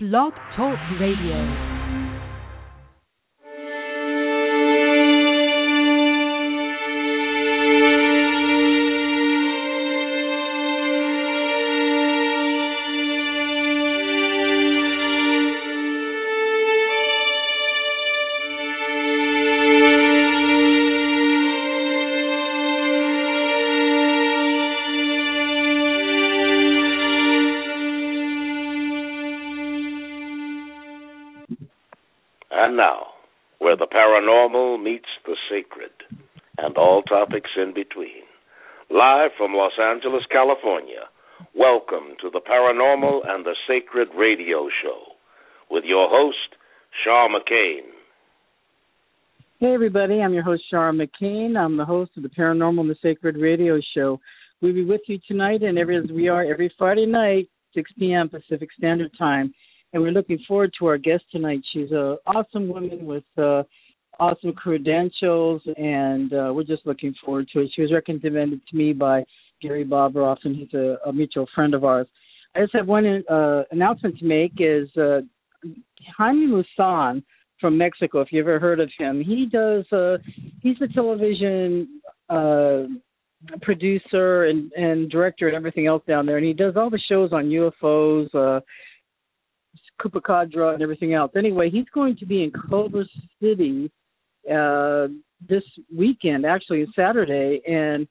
Blog Talk Radio. Angeles, California, welcome to the Paranormal and the Sacred Radio Show with your host, Shar McCain. Hey, everybody, I'm your host, Shara McCain. I'm the host of the Paranormal and the Sacred Radio Show. We'll be with you tonight, and every, as we are every Friday night, 6 p.m. Pacific Standard Time and we're looking forward to our guest tonight. She's an awesome woman with uh, awesome credentials, and uh, we're just looking forward to it. She was recommended to me by Gary Bobroff, and he's a, a mutual friend of ours. I just have one uh, announcement to make: is uh, Jaime Maussan from Mexico. If you ever heard of him, he does. Uh, he's a television uh, producer and and director and everything else down there, and he does all the shows on UFOs. Uh, Chupacabra and everything else. Anyway, he's going to be in Culver City uh, this weekend, actually Saturday, and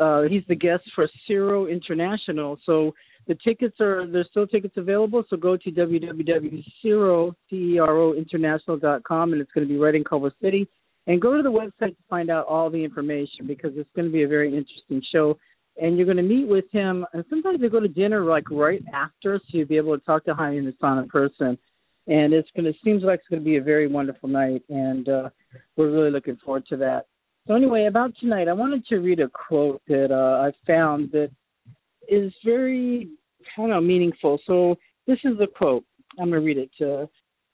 uh, he's the guest for CERO International. So the tickets are there's still tickets available. So go to www.cero.international.com, and it's going to be right in Culver City. And go to the website to find out all the information because it's going to be a very interesting show and you're going to meet with him. And sometimes they go to dinner like right after, so you'll be able to talk to Jaime in person. And it's going to seems like it's going to be a very wonderful night, and uh, we're really looking forward to that. So anyway, about tonight, I wanted to read a quote that uh, I found that is very kind of meaningful. So this is the quote. I'm to read it. Uh,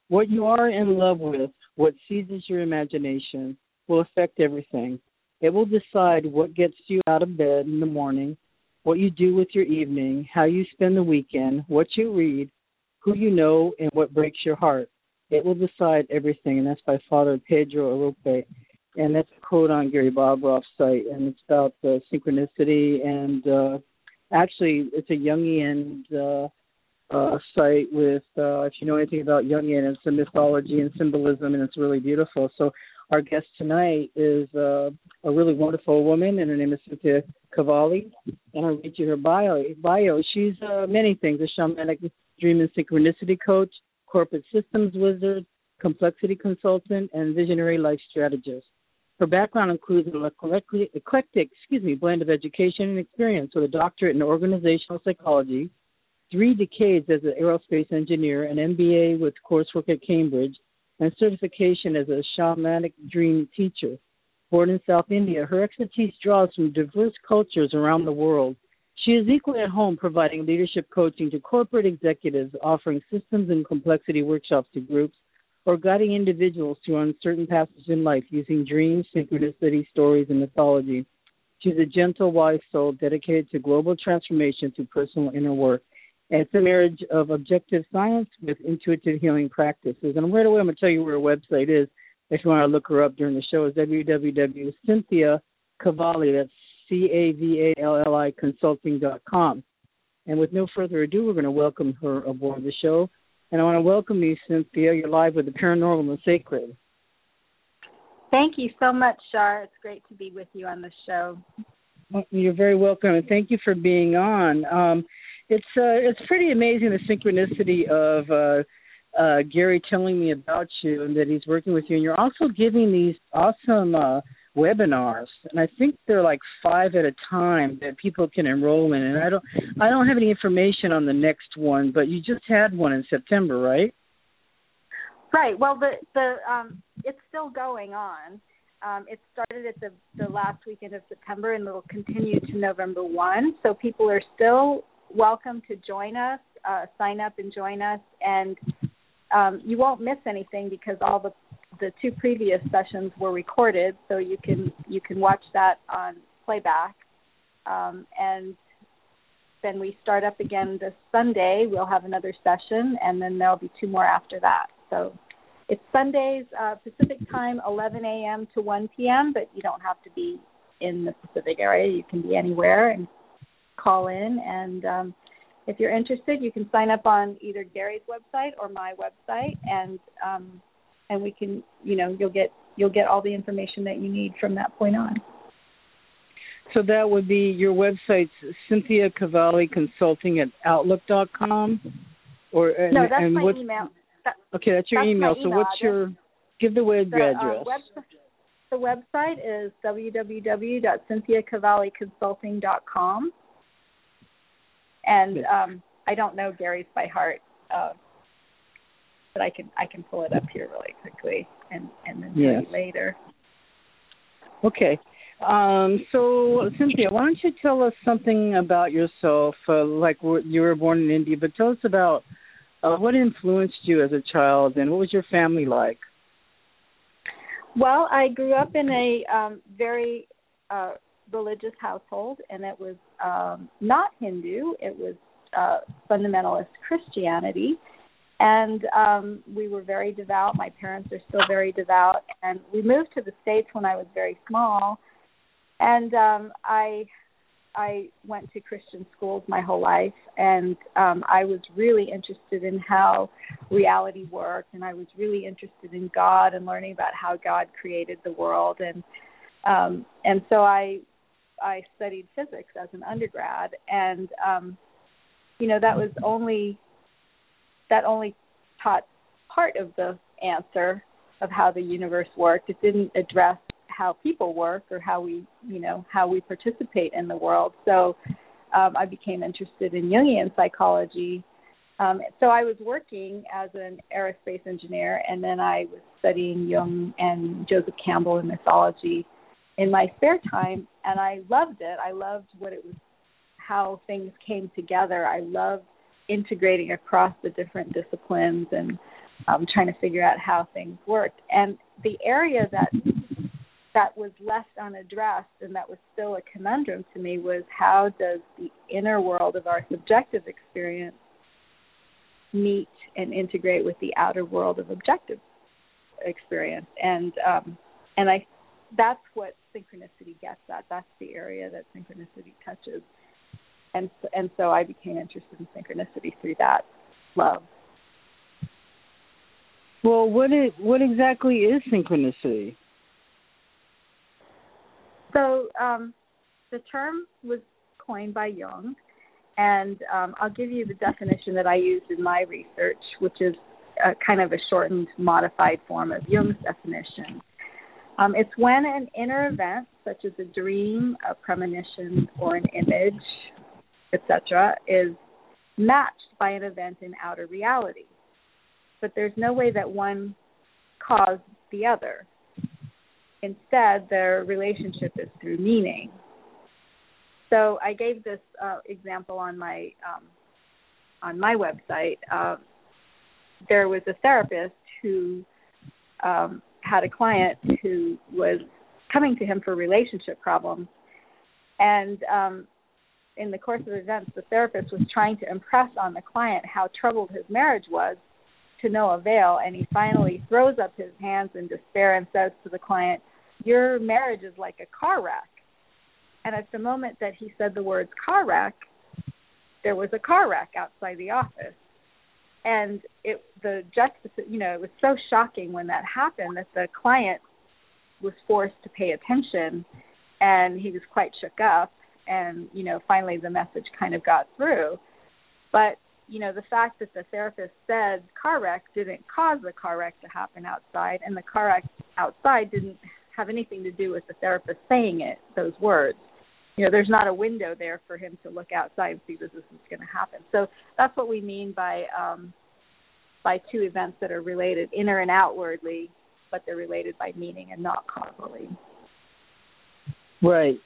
what you are in love with, what seizes your imagination, will affect everything. It will decide what gets you out of bed in the morning, what you do with your evening, how you spend the weekend, what you read, who you know, and what breaks your heart. It will decide everything, and that's by Father Pedro Arrupe. And that's a quote on Gary Bobroff's site, and it's about uh, synchronicity. And uh, actually, it's a Jungian uh, uh, site with, uh, if you know anything about Jungian, it's a mythology and symbolism, and it's really beautiful. So our guest tonight is uh, a really wonderful woman, and her name is Cynthia Cavalli. And I'll read you her bio. bio. She's uh, many things: a shamanic dream and synchronicity coach, corporate systems wizard, complexity consultant, and visionary life strategist. Her background includes an eclectic, excuse me, blend of education and experience with a doctorate in organizational psychology, three decades as an aerospace engineer, an MBA with coursework at Cambridge, and certification as a shamanic dream teacher. Born in South India, her expertise draws from diverse cultures around the world. She is equally at home providing leadership coaching to corporate executives, offering systems and complexity workshops to groups, or guiding individuals through uncertain passages in life using dreams, synchronicity, stories, and mythology. She's a gentle, wise soul dedicated to global transformation through personal inner work. And It's a marriage of objective science with intuitive healing practices. And right away, I'm going to tell you where her website is. If you want to look her up during the show, is www.cynthia that's C A V A L L I consulting.com. And with no further ado, we're going to welcome her aboard the show. And I want to welcome you, Cynthia. You're live with the Paranormal and the Sacred. Thank you so much, Shar. It's great to be with you on the show. You're very welcome, and thank you for being on. Um, it's uh, it's pretty amazing the synchronicity of uh, uh, Gary telling me about you and that he's working with you, and you're also giving these awesome uh, webinars, and I think they're like five at a time that people can enroll in. And I don't I don't have any information on the next one, but you just had one in September, right? Right. Well, the the um, it's still going on. Um, it started at the, the last weekend of September and it'll continue to November 1. So people are still welcome to join us. Uh, sign up and join us, and um, you won't miss anything because all the the two previous sessions were recorded, so you can you can watch that on playback. Um, and then we start up again this Sunday. We'll have another session, and then there'll be two more after that. So it's Sundays uh, Pacific time, 11 a.m. to 1 p.m. But you don't have to be in the Pacific area. You can be anywhere and call in. And um, if you're interested, you can sign up on either Gary's website or my website, and um, and we can, you know, you'll get you'll get all the information that you need from that point on. So that would be your website's Cynthia Cavalli Consulting at Outlook dot com, or no, that's and my what's, email. That, okay, that's your that's email. email So what's your give the web the, uh, address? web, the website is www.cynthiacavalliconsulting.com. And um, I don't know Gary's by heart, uh, but I can I can pull it up here really quickly and and then Yes. later. Okay. Um, so, Cynthia, why don't you tell us something about yourself? Uh, like you were born in India, but tell us about uh, what influenced you as a child, and what was your family like? Well, I grew up in a um, very uh, religious household, and it was um, not Hindu. It was uh, fundamentalist Christianity, and um, we were very devout. My parents are still very devout, and we moved to the states when I was very small, and um, I I went to Christian schools my whole life, and um, I was really interested in how reality worked, and I was really interested in God and learning about how God created the world, and um, and so I I studied physics as an undergrad, and um, you know that was only that only taught part of the answer of how the universe worked. It didn't address how people work or how we you know how we participate in the world. So um, i became interested in jungian psychology. Um, so i was working as an aerospace engineer and then i was studying jung and joseph campbell and mythology in my spare time and i loved it. I loved what it was how things came together. I loved integrating across the different disciplines and um, trying to figure out how things worked. And the area that that was left unaddressed and that was still a conundrum to me was how does the inner world of our subjective experience meet and integrate with the outer world of objective experience? And um and i that's what synchronicity gets at. That's the area that synchronicity touches and so, and so i became interested in synchronicity through that love Well, what what exactly is synchronicity? So um, the term was coined by Jung, and um, I'll give you the definition that I used in my research, which is a, kind of a shortened, modified form of Jung's definition. Um, it's when an inner event, such as a dream, a premonition, or an image, etc., is matched by an event in outer reality. But there's no way that one caused the other. Instead, their relationship is through meaning. So I gave this uh, example on my um, on my website. Uh, there was a therapist who um, had a client who was coming to him for relationship problems, and um, in the course of events, the therapist was trying to impress on the client how troubled his marriage was, to no avail. And he finally throws up his hands in despair and says to the client, your marriage is like a car wreck. And at the moment that he said the words car wreck, there was a car wreck outside the office. And it the justice you know, it was so shocking when that happened that the client was forced to pay attention and he was quite shook up and, you know, finally the message kind of got through. But, you know, the fact that the therapist said car wreck didn't cause the car wreck to happen outside and the car wreck outside didn't have anything to do with the therapist saying it, those words. You know, there's not a window there for him to look outside and see that this is going to happen. So that's what we mean by um, by two events that are related inner and outwardly, but they're related by meaning and not causally. Right.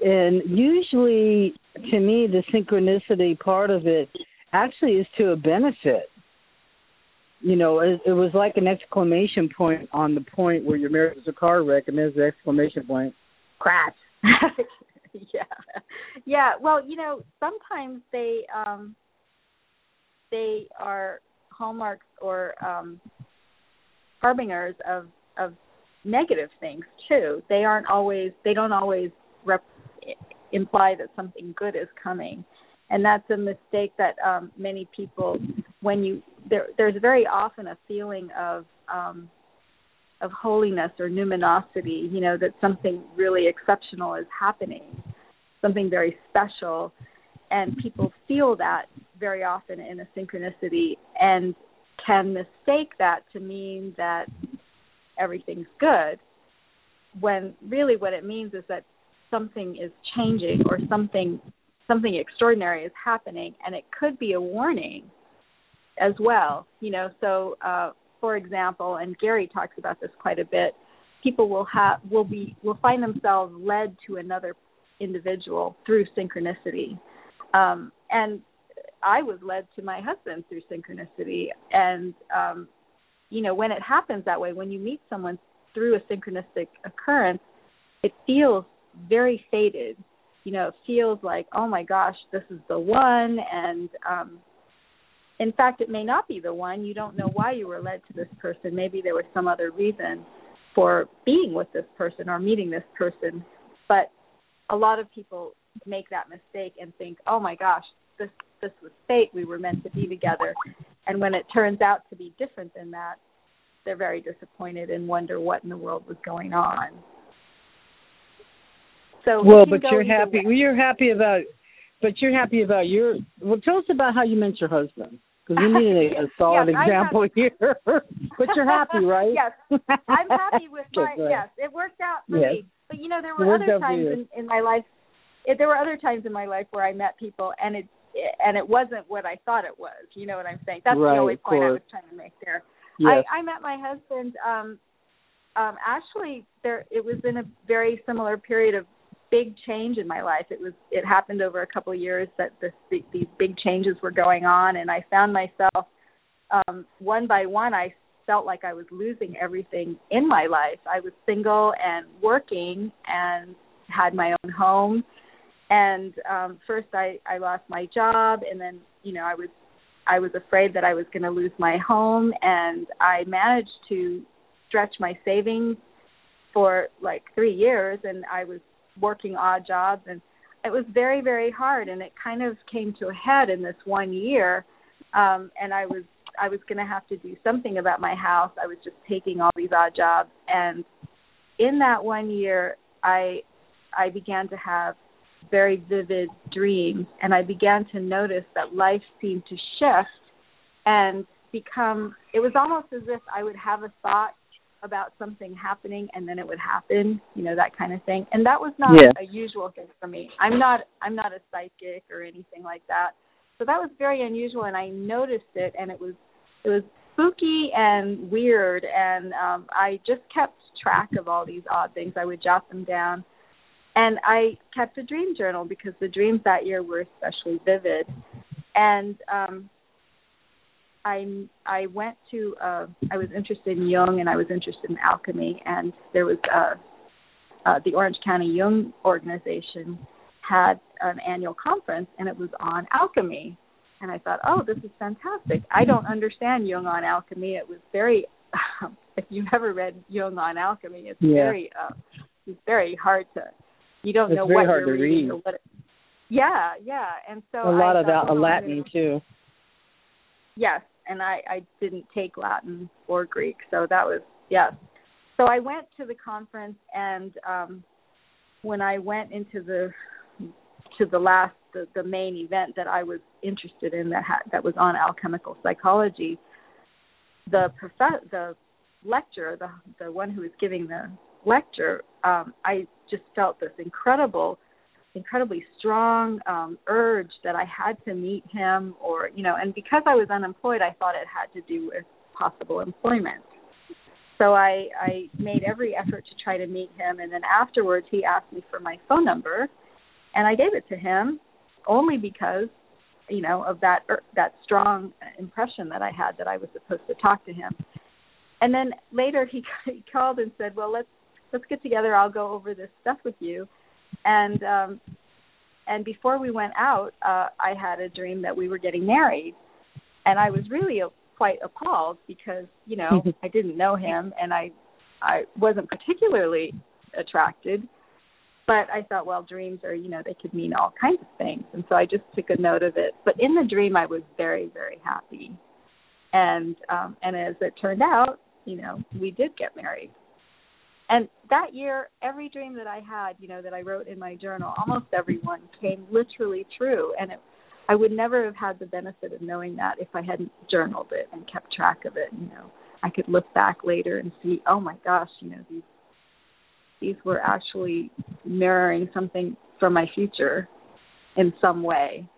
And usually, to me, the synchronicity part of it actually is to a benefit. You know, it, was like an exclamation point on the point where your marriage was a car wreck, and there's the exclamation point, crash. yeah, yeah. Well, you know, sometimes they um, they are hallmarks or um, harbingers of of negative things too. They aren't always. They don't always rep- imply that something good is coming, and that's a mistake that um, many people. When you there, there's very often a feeling of um, of holiness or numinosity, you know, that something really exceptional is happening, something very special. And people feel that very often in a synchronicity and can mistake that to mean that everything's good when really what it means is that something is changing or something something extraordinary is happening and it could be a warning as well you know so uh for example, and Gary talks about this quite a bit, people will have will be will find themselves led to another individual through synchronicity. Um, and I was led to my husband through synchronicity. And um, you know, when it happens that way, when you meet someone through a synchronistic occurrence, it feels very fated. You know, feels like, oh my gosh, this is the one, and um, in fact, it may not be the one. You don't know why you were led to this person. Maybe there was some other reason for being with this person or meeting this person. But a lot of people make that mistake and think, "Oh my gosh, this this was fate. We were meant to be together." And when it turns out to be different than that, they're very disappointed and wonder what in the world was going on. So well, but you're happy. Well, you're happy about, but you're happy about your. Well, tell us about how you met your husband because we need a, a solid yes, example here. but you're happy, right? yes, I'm happy with my. yes, it worked out for yes. me. But you know, there were other times in, in my life. It, there were other times in my life where I met people, and it and it wasn't what I thought it was. You know what I'm saying? That's right, the only point I was trying to make there. Yes. I, I met my husband. Um, um, actually, there it was in a very similar period of big change in my life. It was it happened over a couple of years that this these big changes were going on, and I found myself um, one by one. I felt like I was losing everything in my life. I was single and working and had my own home. And um, first, I I lost my job, and then you know I was I was afraid that I was going to lose my home, and I managed to stretch my savings for like three years, and I was working odd jobs and it was very very hard and it kind of came to a head in this one year um and i was i was going to have to do something about my house. I was just taking all these odd jobs and in that one year i i began to have very vivid dreams and i began to notice that life seemed to shift and become it was almost as if i would have a thought about something happening and then it would happen, you know, that kind of thing. And that was not yes. a usual thing for me. I'm not I'm not a psychic or anything like that. So that was very unusual and I noticed it and it was it was spooky and weird and um I just kept track of all these odd things. I would jot them down. And I kept a dream journal because the dreams that year were especially vivid. And um I I went to uh I was interested in Jung and I was interested in alchemy and there was uh uh the Orange County Jung organization had an annual conference and it was on alchemy and I thought, "Oh, this is fantastic. I don't understand Jung on alchemy. It was very if you've ever read Jung on alchemy, it's yeah. very uh it's very hard to you don't it's know what you're to reading read. it, yeah, yeah. And so a lot I of thought, that oh, Latin too. Yes, and I I didn't take Latin or Greek, so that was yes. So I went to the conference, and um when I went into the to the last the, the main event that I was interested in that had, that was on alchemical psychology, the prof- the lecturer, the the one who was giving the lecture, um, I just felt this incredible incredibly strong um urge that I had to meet him or you know and because I was unemployed I thought it had to do with possible employment. So I I made every effort to try to meet him and then afterwards he asked me for my phone number and I gave it to him only because you know of that that strong impression that I had that I was supposed to talk to him. And then later he, he called and said well let's let's get together. I'll go over this stuff with you and um and before we went out, uh I had a dream that we were getting married, and I was really a, quite appalled because you know I didn't know him and I I wasn't particularly attracted but I thought, well, dreams are, you know, they could mean all kinds of things. And so I just took a note of it. But in the dream I was very, very happy. And um and as it turned out, you know, we did get married. And that year, every dream that I had, you know, that I wrote in my journal, almost every one came literally true. And it I would never have had the benefit of knowing that if I hadn't journaled it and kept track of it, you know. I could look back later and see, oh my gosh, you know, these these were actually mirroring something from my future in some way.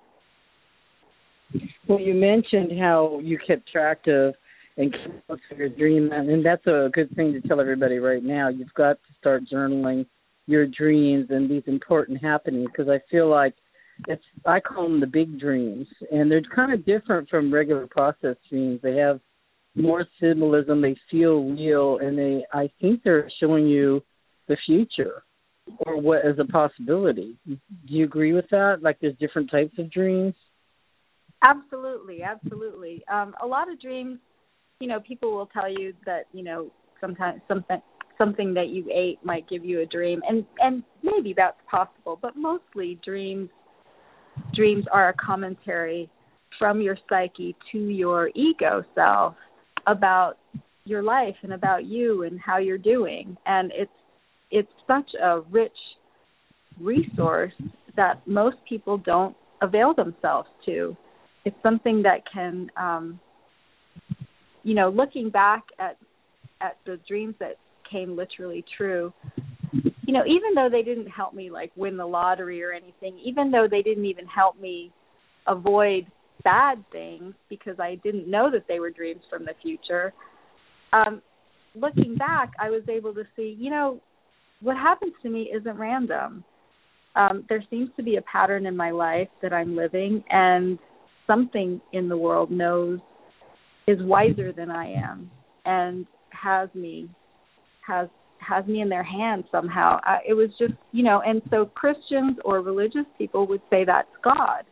Well, you mentioned how you kept track of and kept of your dream, and that's a good thing to tell everybody right now. You've got to start journaling your dreams and these important happenings because I feel like it's I call them the big dreams, and they're kind of different from regular process dreams. They have more symbolism. They feel real, and they I think they're showing you the future or what is a possibility. Do you agree with that? Like there's different types of dreams? Absolutely, absolutely. Um a lot of dreams, you know, people will tell you that, you know, sometimes something something that you ate might give you a dream and and maybe that's possible, but mostly dreams dreams are a commentary from your psyche to your ego self about your life and about you and how you're doing and it's it's such a rich resource that most people don't avail themselves to. It's something that can um you know, looking back at at the dreams that came literally true, you know, even though they didn't help me like win the lottery or anything, even though they didn't even help me avoid bad things because I didn't know that they were dreams from the future. Um looking back, I was able to see, you know, what happens to me isn't random. Um, there seems to be a pattern in my life that I'm living, and something in the world knows is wiser than I am and has me has has me in their hands somehow. I, it was just you know, and so Christians or religious people would say that's God,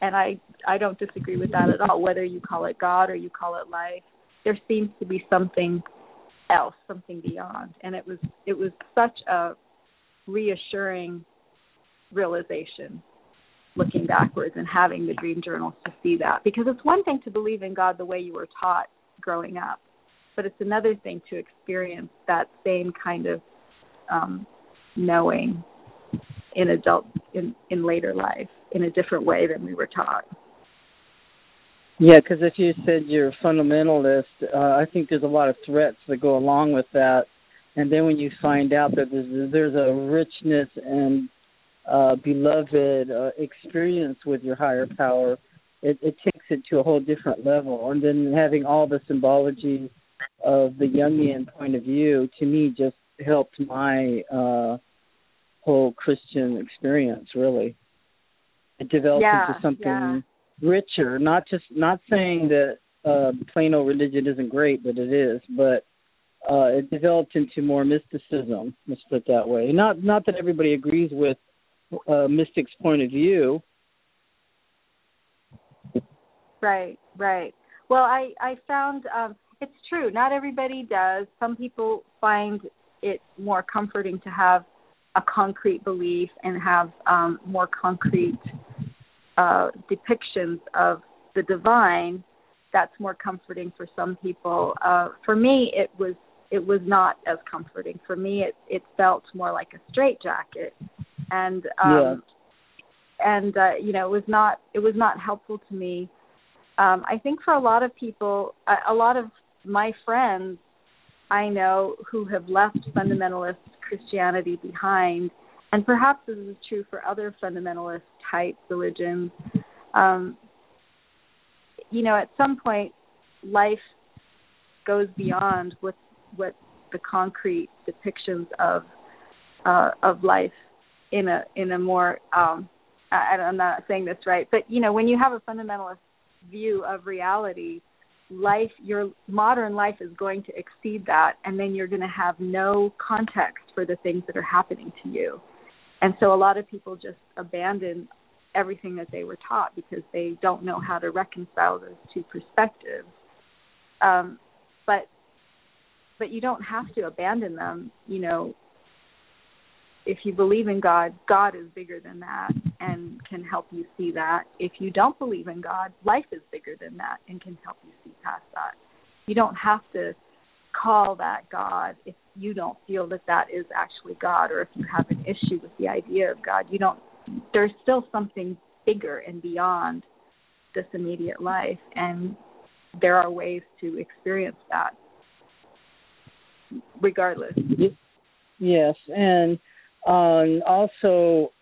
and I I don't disagree with that at all. Whether you call it God or you call it life, there seems to be something else, something beyond. And it was it was such a reassuring realization looking backwards and having the dream journals to see that because it's one thing to believe in God the way you were taught growing up, but it's another thing to experience that same kind of um knowing in adult in in later life in a different way than we were taught. Yeah, because if you said you're a fundamentalist, uh, I think there's a lot of threats that go along with that. And then when you find out that there's, there's a richness and uh, beloved uh, experience with your higher power, it, it takes it to a whole different level. And then having all the symbology of the Jungian point of view, to me, just helped my uh, whole Christian experience. Really, it developed yeah, into something. Yeah richer. Not just not saying that uh, plain old religion isn't great, but it is. But uh, it developed into more mysticism. Let's put it that way. Not not that everybody agrees with uh, mystic's point of view. Right, right. Well, I I found um, it's true. Not everybody does. Some people find it more comforting to have a concrete belief and have um, more concrete uh, depictions of the divine, that's more comforting for some people. Uh, for me, it was it was not as comforting. For me, it it felt more like a straitjacket, and um, yeah. and uh, you know, it was not it was not helpful to me. Um, I think for a lot of people, a, a lot of my friends I know who have left fundamentalist Christianity behind and perhaps this is true for other fundamentalist type religions. Um, you know, at some point, life goes beyond what what the concrete depictions of uh, of life in a in a more um, I, I'm not saying this right, but you know, when you have a fundamentalist view of reality, life your modern life is going to exceed that, and then you're going to have no context for the things that are happening to you And so a lot of people just abandon everything that they were taught because they don't know how to reconcile those two perspectives. Um, but but you don't have to abandon them. You know, if you believe in God, God is bigger than that and can help you see that. If you don't believe in God, life is bigger than that and can help you see past that. You don't have to call that God if you don't feel that that is actually God or if you have an issue with the idea of God. You don't there's still something bigger and beyond this immediate life and there are ways to experience that regardless. Yes, and um, also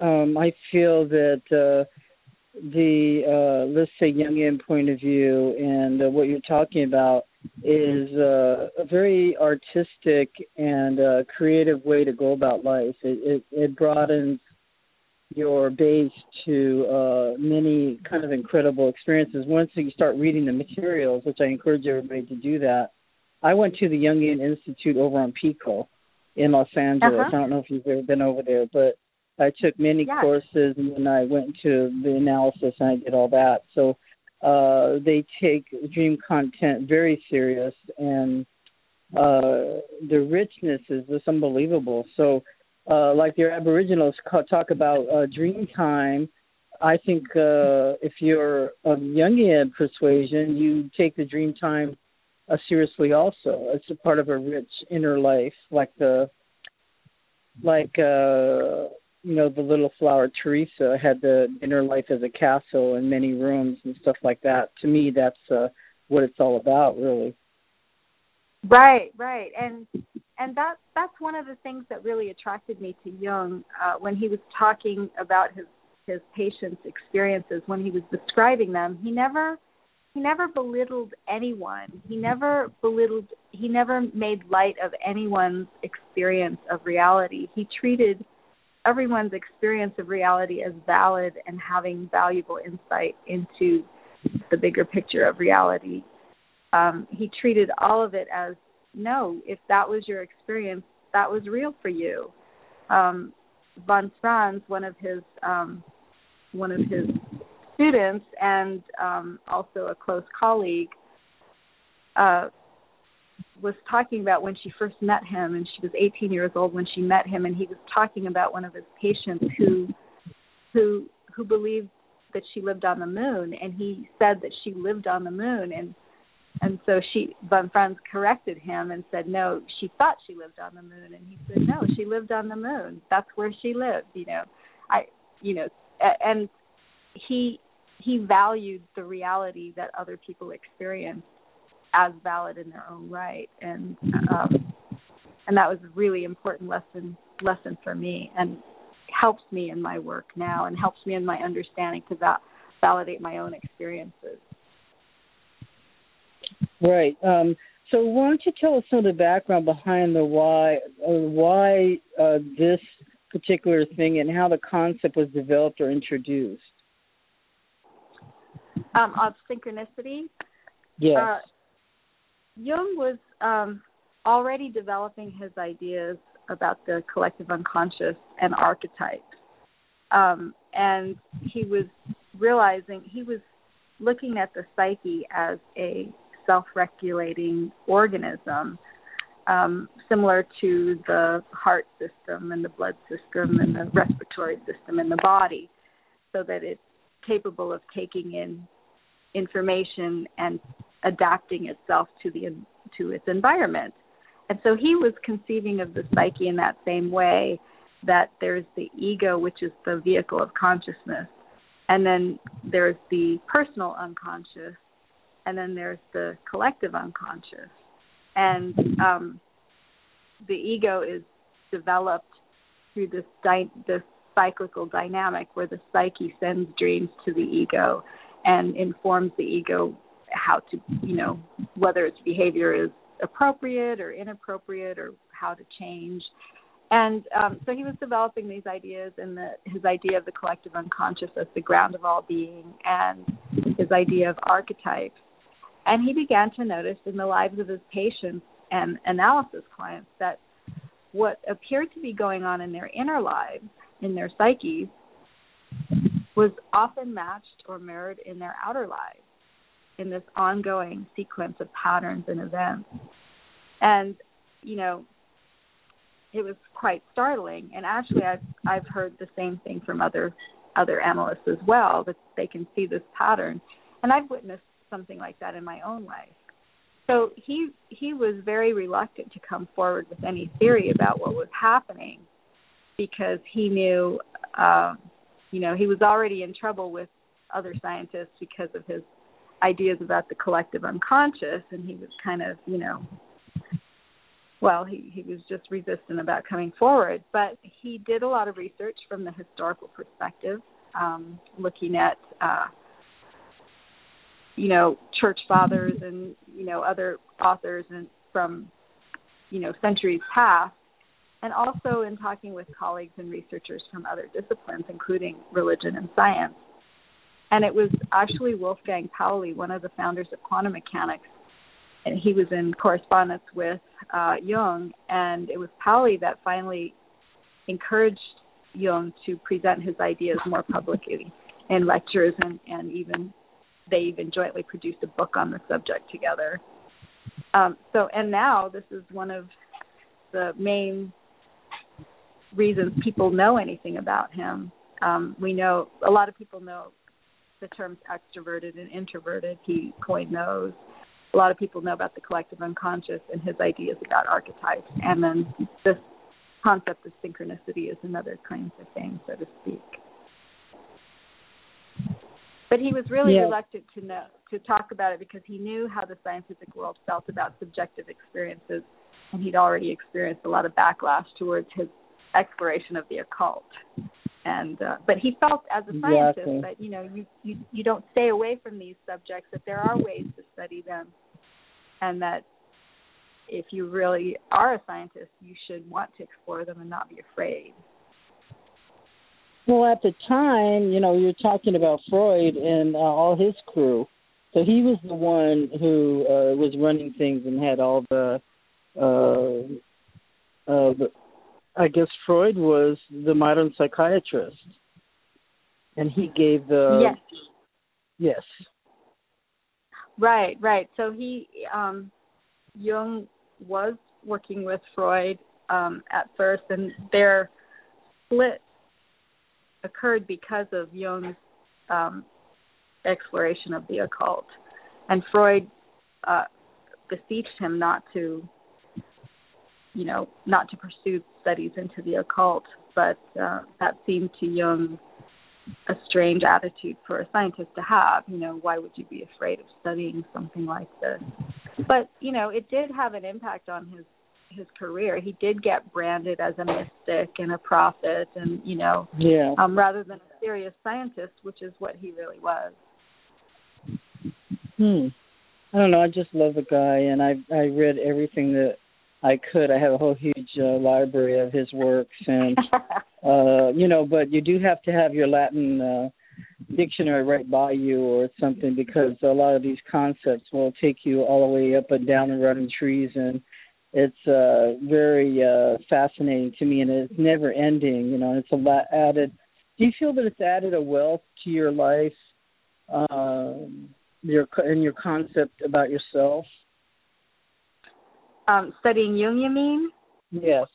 um, I feel that uh, the uh, let's say Jungian point of view and uh, what you're talking about is uh, a very artistic and uh, creative way to go about life. It, it, it broadens your base to uh, many kind of incredible experiences. Once you start reading the materials, which I encourage everybody to do that, I went to the Jungian Institute over on Pico in Los Angeles. Uh-huh. I don't know if you've ever been over there, but I took many yes. courses and then I went to the analysis and I did all that. So uh they take dream content very serious and uh the richness is just unbelievable. So uh like your aboriginals talk about uh dream time I think uh if you're of Jungian persuasion, you take the dream time uh, seriously also. It's a part of a rich inner life, like the like uh you know the little flower Teresa had the inner life as a castle and many rooms and stuff like that. To me, that's uh what it's all about, really. Right, right, and and that that's one of the things that really attracted me to Jung uh, when he was talking about his his patients' experiences. When he was describing them, he never he never belittled anyone. He never belittled he never made light of anyone's experience of reality. He treated everyone's experience of reality as valid and having valuable insight into the bigger picture of reality. Um, he treated all of it as no, if that was your experience, that was real for you. Um, von Franz, one of his um, one of his students and um, also a close colleague, uh, was talking about when she first met him, and she was 18 years old when she met him, and he was talking about one of his patients who who who believed that she lived on the moon, and he said that she lived on the moon, and and so she von Franz corrected him and said no, she thought she lived on the moon, and he said no, she lived on the moon. That's where she lived. You know, I you know, and he he valued the reality that other people experienced as valid in their own right. And um and that was a really important lesson lesson for me and helps me in my work now and helps me in my understanding to va- validate my own experiences. Right. Um so why don't you tell us some of the background behind the why uh, why uh, this particular thing and how the concept was developed or introduced um, of synchronicity. Yes. Uh, Jung was um, already developing his ideas about the collective unconscious and archetypes. Um, and he was realizing, he was looking at the psyche as a self regulating organism, um, similar to the heart system and the blood system and the respiratory system in the body, so that it's capable of taking in information and adapting itself to the to its environment. And so he was conceiving of the psyche in that same way that there's the ego which is the vehicle of consciousness and then there's the personal unconscious and then there's the collective unconscious and um the ego is developed through this dy- this cyclical dynamic where the psyche sends dreams to the ego and informs the ego how to, you know, whether its behavior is appropriate or inappropriate or how to change. And um, so he was developing these ideas and the, his idea of the collective unconscious as the ground of all being and his idea of archetypes. And he began to notice in the lives of his patients and analysis clients that what appeared to be going on in their inner lives in their psyches was often matched or mirrored in their outer lives in this ongoing sequence of patterns and events. And, you know, it was quite startling. And actually I've I've heard the same thing from other other analysts as well, that they can see this pattern. And I've witnessed something like that in my own life. So he he was very reluctant to come forward with any theory about what was happening because he knew um you know, he was already in trouble with other scientists because of his ideas about the collective unconscious and he was kind of, you know, well, he he was just resistant about coming forward, but he did a lot of research from the historical perspective, um, looking at uh, you know church fathers and you know other authors and from you know centuries past, and also in talking with colleagues and researchers from other disciplines, including religion and science. And it was actually Wolfgang Pauli, one of the founders of quantum mechanics, and he was in correspondence with uh, Jung, and it was Pauli that finally encouraged Jung to present his ideas more publicly in lectures, and, and even they even jointly produced a book on the subject together. Um, so, and now this is one of the main reasons people know anything about him. Um, we know a lot of people know the terms extroverted and introverted. He coined those a lot of people know about the collective unconscious and his ideas about archetypes. And then this concept of synchronicity is another kind of thing, so to speak. But he was really reluctant to know to talk about it because he knew how the scientific world felt about subjective experiences, and he'd already experienced a lot of backlash towards his exploration of the occult. And uh, but he felt as a scientist exactly. that you know you, you you don't stay away from these subjects that there are ways to study them and that if you really are a scientist you should want to explore them and not be afraid. Well at the time you know you're talking about freud and uh, all his crew. So he was the one who uh was running things and had all the uh uh the I guess Freud was the modern psychiatrist, and he gave the yes, yes, right, right. So he um, Jung was working with Freud um, at first, and their split occurred because of Jung's um, exploration of the occult, and Freud uh, beseeched him not to you know, not to pursue studies into the occult, but uh, that seemed to Jung a strange attitude for a scientist to have. You know, why would you be afraid of studying something like this? But you know, it did have an impact on his his career. He did get branded as a mystic and a prophet, and you know, yeah, um, rather than a serious scientist, which is what he really was. Hmm. I don't know. I just love the guy, and I I read everything that I could. I have a whole huge uh, library of his works, and uh, you know, but you do have to have your Latin uh, dictionary right by you or something because a lot of these concepts will take you all the way up and down and running trees, and it's uh, very uh, fascinating to me, and it's never ending. You know, it's a lot added. Do you feel that it's added a wealth to your life, uh, your and your concept about yourself? Um, studying Jung, you mean? Yes.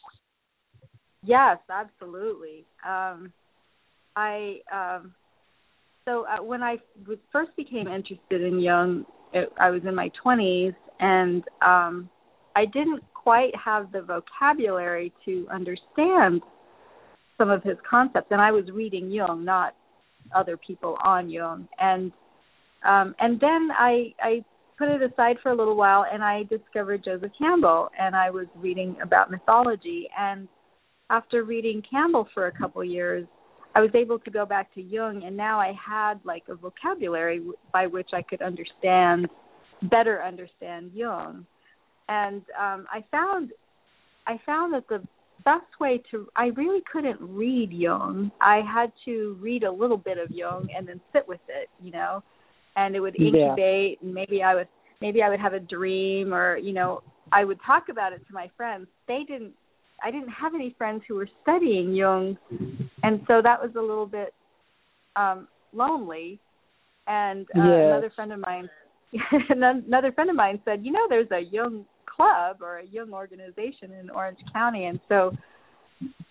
Yes, absolutely. Um, I um, so uh, when I was first became interested in Jung, it, I was in my twenties, and um, I didn't quite have the vocabulary to understand some of his concepts, and I was reading Jung, not other people on Jung, and um, and then I I put it aside for a little while and I discovered Joseph Campbell and I was reading about mythology. And after reading Campbell for a couple years I was able to go back to Jung and now I had like a vocabulary by which I could understand better understand Jung. And um I found I found that the best way to I really couldn't read Jung. I had to read a little bit of Jung and then sit with it, you know and it would incubate yeah. and maybe I would maybe I would have a dream or you know I would talk about it to my friends. They didn't I didn't have any friends who were studying Jung and so that was a little bit um lonely and uh, yes. another friend of mine another friend of mine said you know there's a Jung club or a Jung organization in orange county and so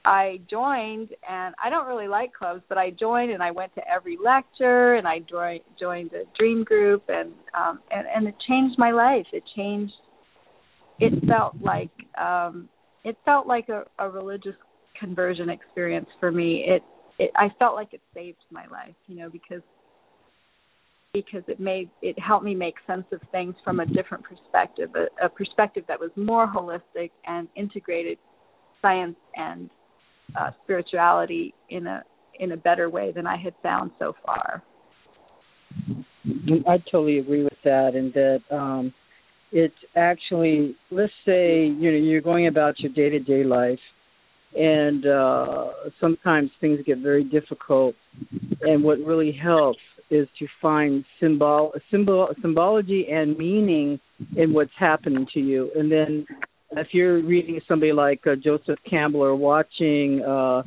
I joined, and I don't really like clubs, but I joined and I went to every lecture, and I joined joined a dream group, and um, and and it changed my life. It changed. It felt like um, it felt like a, a religious conversion experience for me. It it I felt like it saved my life, you know, because because it made it helped me make sense of things from a different perspective, a, a perspective that was more holistic and integrated science and uh, spirituality in a in a better way than I had found so far. I totally agree with that, and that um, it's actually let's say you know you're going about your day to day life, and uh, sometimes things get very difficult, and what really helps is to find symbol symbol symbology and meaning in what's happening to you, and then if you're reading somebody like uh, Joseph Campbell or watching uh,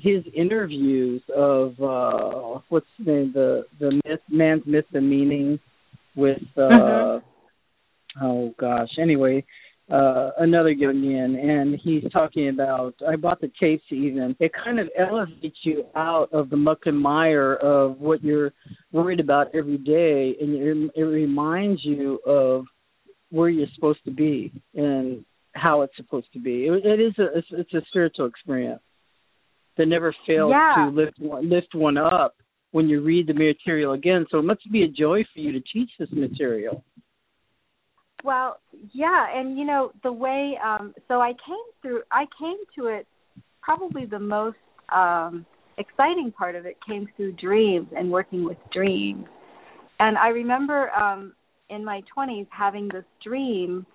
his interviews of uh, what's the name, the the myth, man's myth and meaning with uh, mm-hmm. oh gosh, anyway, uh, another young man, and he's talking about. I bought the tapes even. It kind of elevates you out of the muck and mire of what you're worried about every day, and it, it reminds you of where you're supposed to be and how it's supposed to be. it, it is a it's a spiritual experience that never fails yeah. to lift one, lift one up when you read the material again. So it must be a joy for you to teach this material. Well, yeah, and you know the way um so I came through I came to it probably the most um exciting part of it came through dreams and working with dreams. And I remember um in my 20s having this dream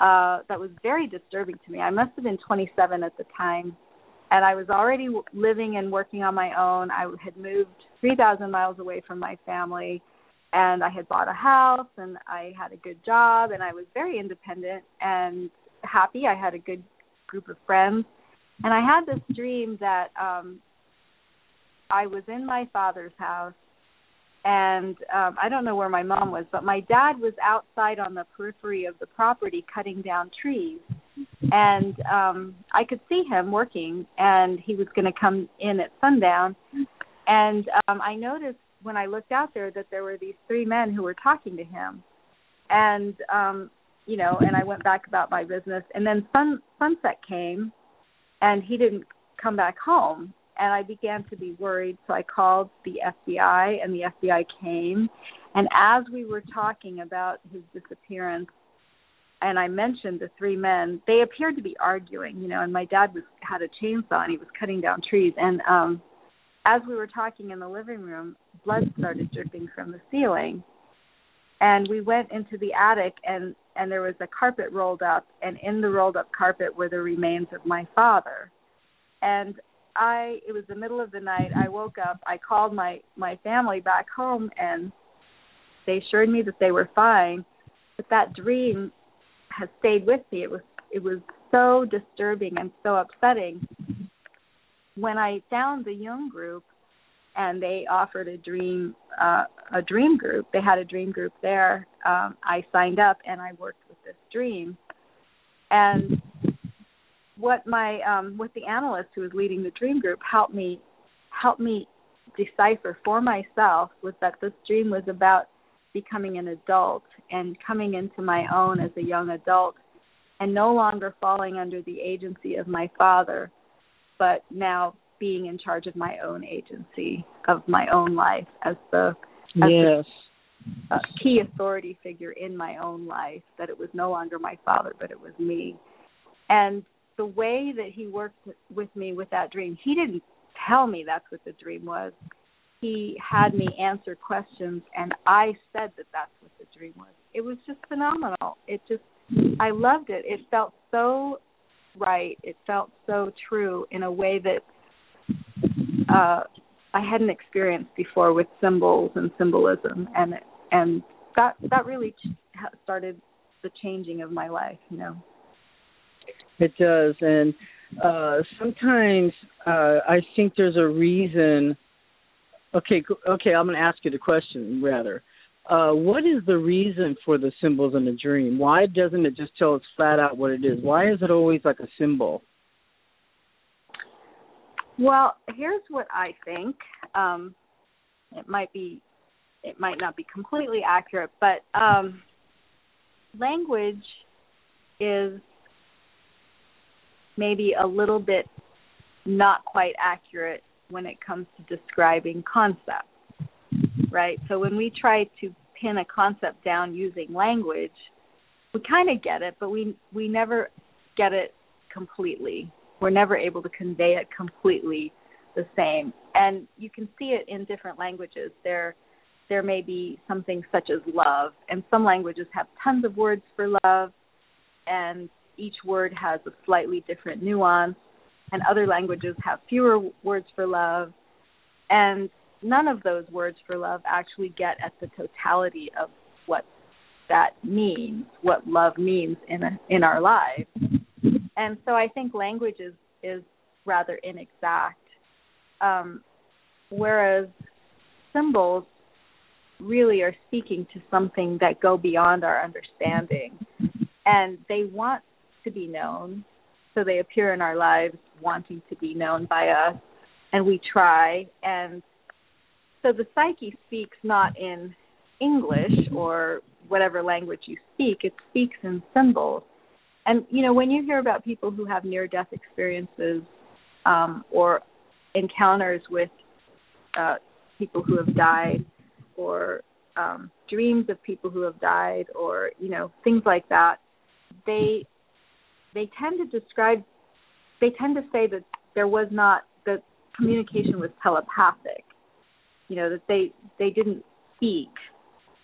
uh, that was very disturbing to me. I must have been 27 at the time, and I was already w- living and working on my own. I had moved 3,000 miles away from my family, and I had bought a house, and I had a good job, and I was very independent and happy. I had a good group of friends, and I had this dream that um, I was in my father's house and um I don't know where my mom was, but my dad was outside on the periphery of the property cutting down trees. And um I could see him working and he was going to come in at sundown. And um I noticed when I looked out there that there were these three men who were talking to him. And um you know, and I went back about my business and then sun sunset came and he didn't come back home and I began to be worried. So I called the FBI, and the FBI came. And as we were talking about his disappearance, and I mentioned the three men, they appeared to be arguing, you know. And my dad was had a chainsaw and he was cutting down trees. And um, as we were talking in the living room, blood started dripping from the ceiling. And we went into the attic, and and there was a carpet rolled up, and in the rolled up carpet were the remains of my father. And I it was the middle of the night. I woke up. I called my my family back home, and they assured me that they were fine. But that dream has stayed with me. It was it was so disturbing and so upsetting. When I found the Jung group, and they offered a dream uh, a dream group. They had a dream group there. Um, I signed up and I worked with this dream. And what my um what the analyst who was leading the dream group helped me helped me decipher for myself was that this dream was about becoming an adult and coming into my own as a young adult and no longer falling under the agency of my father but now being in charge of my own agency of my own life as the as yes. the, uh, key authority figure in my own life that it was no longer my father but it was me. And the way that he worked with me with that dream, he didn't tell me that's what the dream was. He had me answer questions, and I said that that's what the dream was. It was just phenomenal. It just, I loved it. It felt so right. It felt so true in a way that uh, I hadn't experienced before with symbols and symbolism, and and that that really started the changing of my life. You know. It does, and uh sometimes uh I think there's a reason okay okay I'm going to ask you the question rather. Uh what is the reason for the symbols in the dream? Why doesn't it just tell us flat out what it is? Why is it always like a symbol? Well here's what I think. Um it might be it might not be completely accurate but um language is maybe a little bit not quite accurate when it comes to describing concepts, right? So when we try to pin a concept down using language, we kind of get it, but we we never get it completely. We're never able to convey it completely the same. And you can see it in different languages. There there may be something such as love, and some languages have tons of words for love, and each word has a slightly different nuance, and other languages have fewer words for love, and none of those words for love actually get at the totality of what that means, what love means in a, in our lives. And so I think language is is rather inexact, um, whereas symbols really are speaking to something that go beyond our understanding and they want to be known. So they appear in our lives wanting to be known by us and we try. And so the psyche speaks not in english or whatever language you speak. It speaks in symbols. And you know when you hear about people who have near death experiences um or encounters with uh people who have died or um dreams of people who have died or you know things like that they they tend to describe they tend to say that there was not that communication was telepathic. You know that they they didn't speak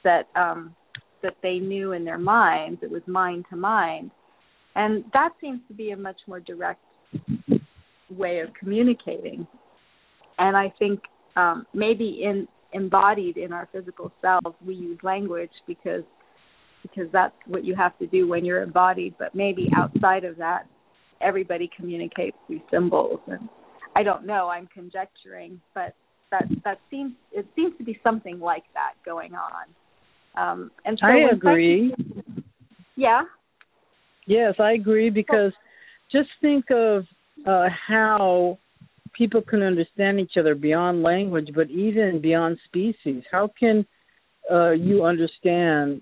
that um that they knew in their minds it was mind to mind. And that seems to be a much more direct way of communicating. And i think um maybe in embodied in our physical selves we use language because because that's what you have to do when you're embodied. But maybe outside of that everybody communicates through symbols. And i don't know i'm conjecturing but that that seems it seems to be something like that going on. Um and so i agree. yeah? Yes i agree because just think of uh how people can understand each other beyond language but even beyond species. How can uh you understand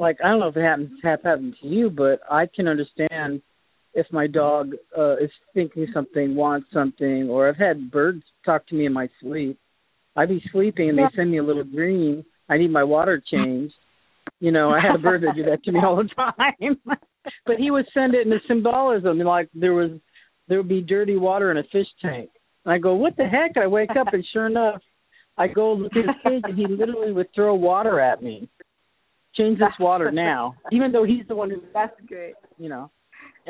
like I don't know if it happens have happened to you, but I can understand if my dog uh is thinking something, wants something, or I've had birds talk to me in my sleep. I'd be sleeping and they send me a little dream. I need my water changed. You know, I had a bird that do that to me all the time. but he would send it in a symbolism, like there was there would be dirty water in a fish tank. And I go, what the heck? I wake up and sure enough, I go look at his cage and he literally would throw water at me change this water now, even though he's the one who. That's great. You know,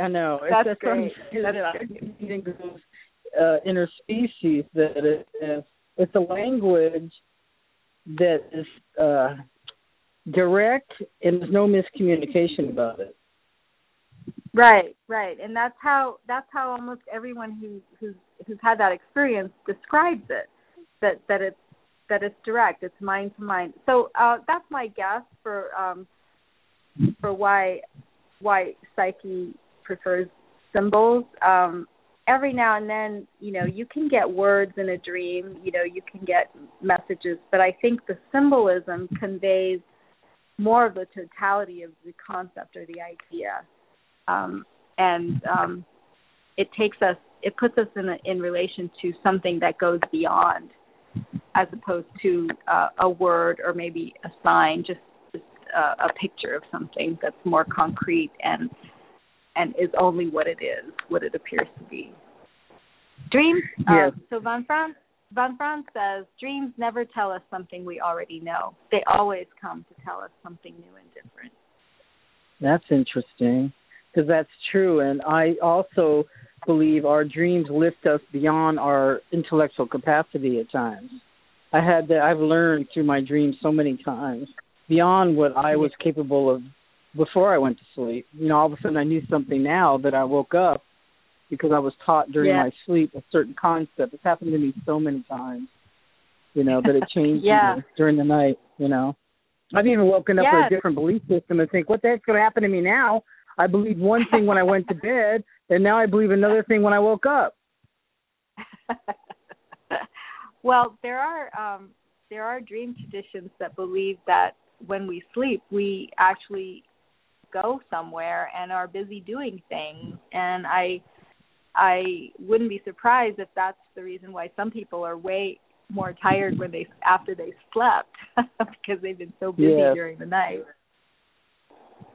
I know. That's it's great. That's I uh, interspecies that it is. It's a language that is uh, direct and there's no miscommunication about it. Right, right, and that's how that's how almost everyone who who's who's had that experience describes it. That that it's that it's direct, it's mind to mind. So uh, that's my guess for um, for why why psyche prefers symbols. Um, every now and then, you know, you can get words in a dream, you know, you can get messages, but I think the symbolism conveys more of the totality of the concept or the idea. Um, and um, it takes us, it puts us in a, in relation to something that goes beyond as opposed to uh, a word or maybe a sign, just, just uh, a picture of something that's more concrete and and is only what it is, what it appears to be. Dreams. Yes. Uh, so Von Franz Von Franz says dreams never tell us something we already know. They always come to tell us something new and different. That's interesting because that's true, and I also believe our dreams lift us beyond our intellectual capacity at times. I had that I've learned through my dreams so many times beyond what I was capable of before I went to sleep. You know, all of a sudden I knew something now that I woke up because I was taught during Yeah. my sleep a certain concept. It's happened to me so many times, you know, that it changed Yeah. me during the night. You know, I've even woken up with a different belief system and think, what the heck's going to happen to me now? I believed one thing when I went to bed, and now I believe another thing when I woke up. well, there are um, there are dream traditions that believe that when we sleep, we actually go somewhere and are busy doing things. And I I wouldn't be surprised if that's the reason why some people are way more tired when they after they slept because they've been so busy during the night.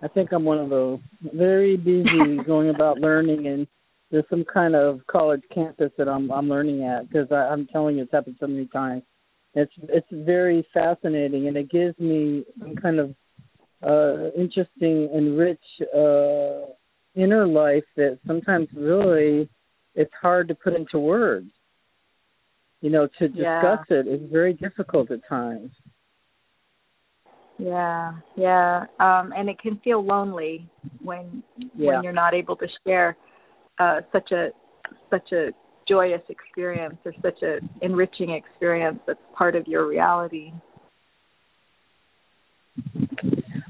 I think I'm one of those very busy going about learning, and there's some kind of college campus that I'm I'm learning at because I'm telling you, it's happened so many times. It's it's very fascinating, and it gives me some kind of uh interesting and rich uh inner life that sometimes really it's hard to put into words. You know, to Yeah. discuss it is very difficult at times. Yeah, yeah. Um and it can feel lonely when Yeah. when you're not able to share uh such a such a joyous experience or such a enriching experience that's part of your reality.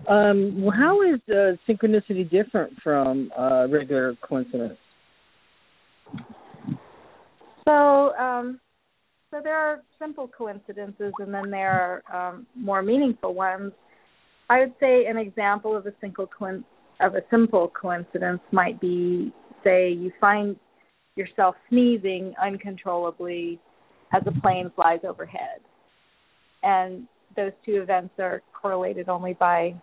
Um, how is uh, synchronicity different from uh, regular coincidence? So, um, so there are simple coincidences, and then there are um, more meaningful ones. I would say an example of a simple of a simple coincidence might be, say, you find yourself sneezing uncontrollably as a plane flies overhead, and those two events are correlated only by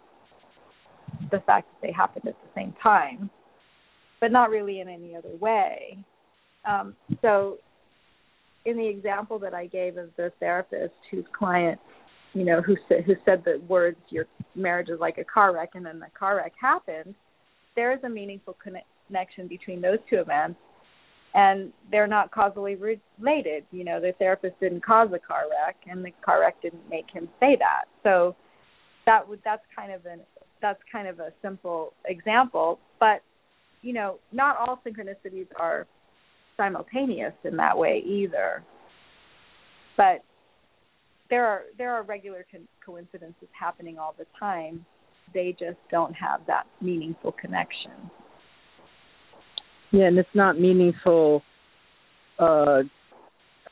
the fact that they happened at the same time, but not really in any other way. Um, so, in the example that I gave of the therapist whose client, you know, who said who said the words "your marriage is like a car wreck," and then the car wreck happened, there is a meaningful conne- connection between those two events, and they're not causally related. You know, the therapist didn't cause the car wreck, and the car wreck didn't make him say that. So, that would that's kind of an that's kind of a simple example, but you know, not all synchronicities are simultaneous in that way either. But there are there are regular co- coincidences happening all the time. They just don't have that meaningful connection. Yeah, and it's not meaningful. Uh,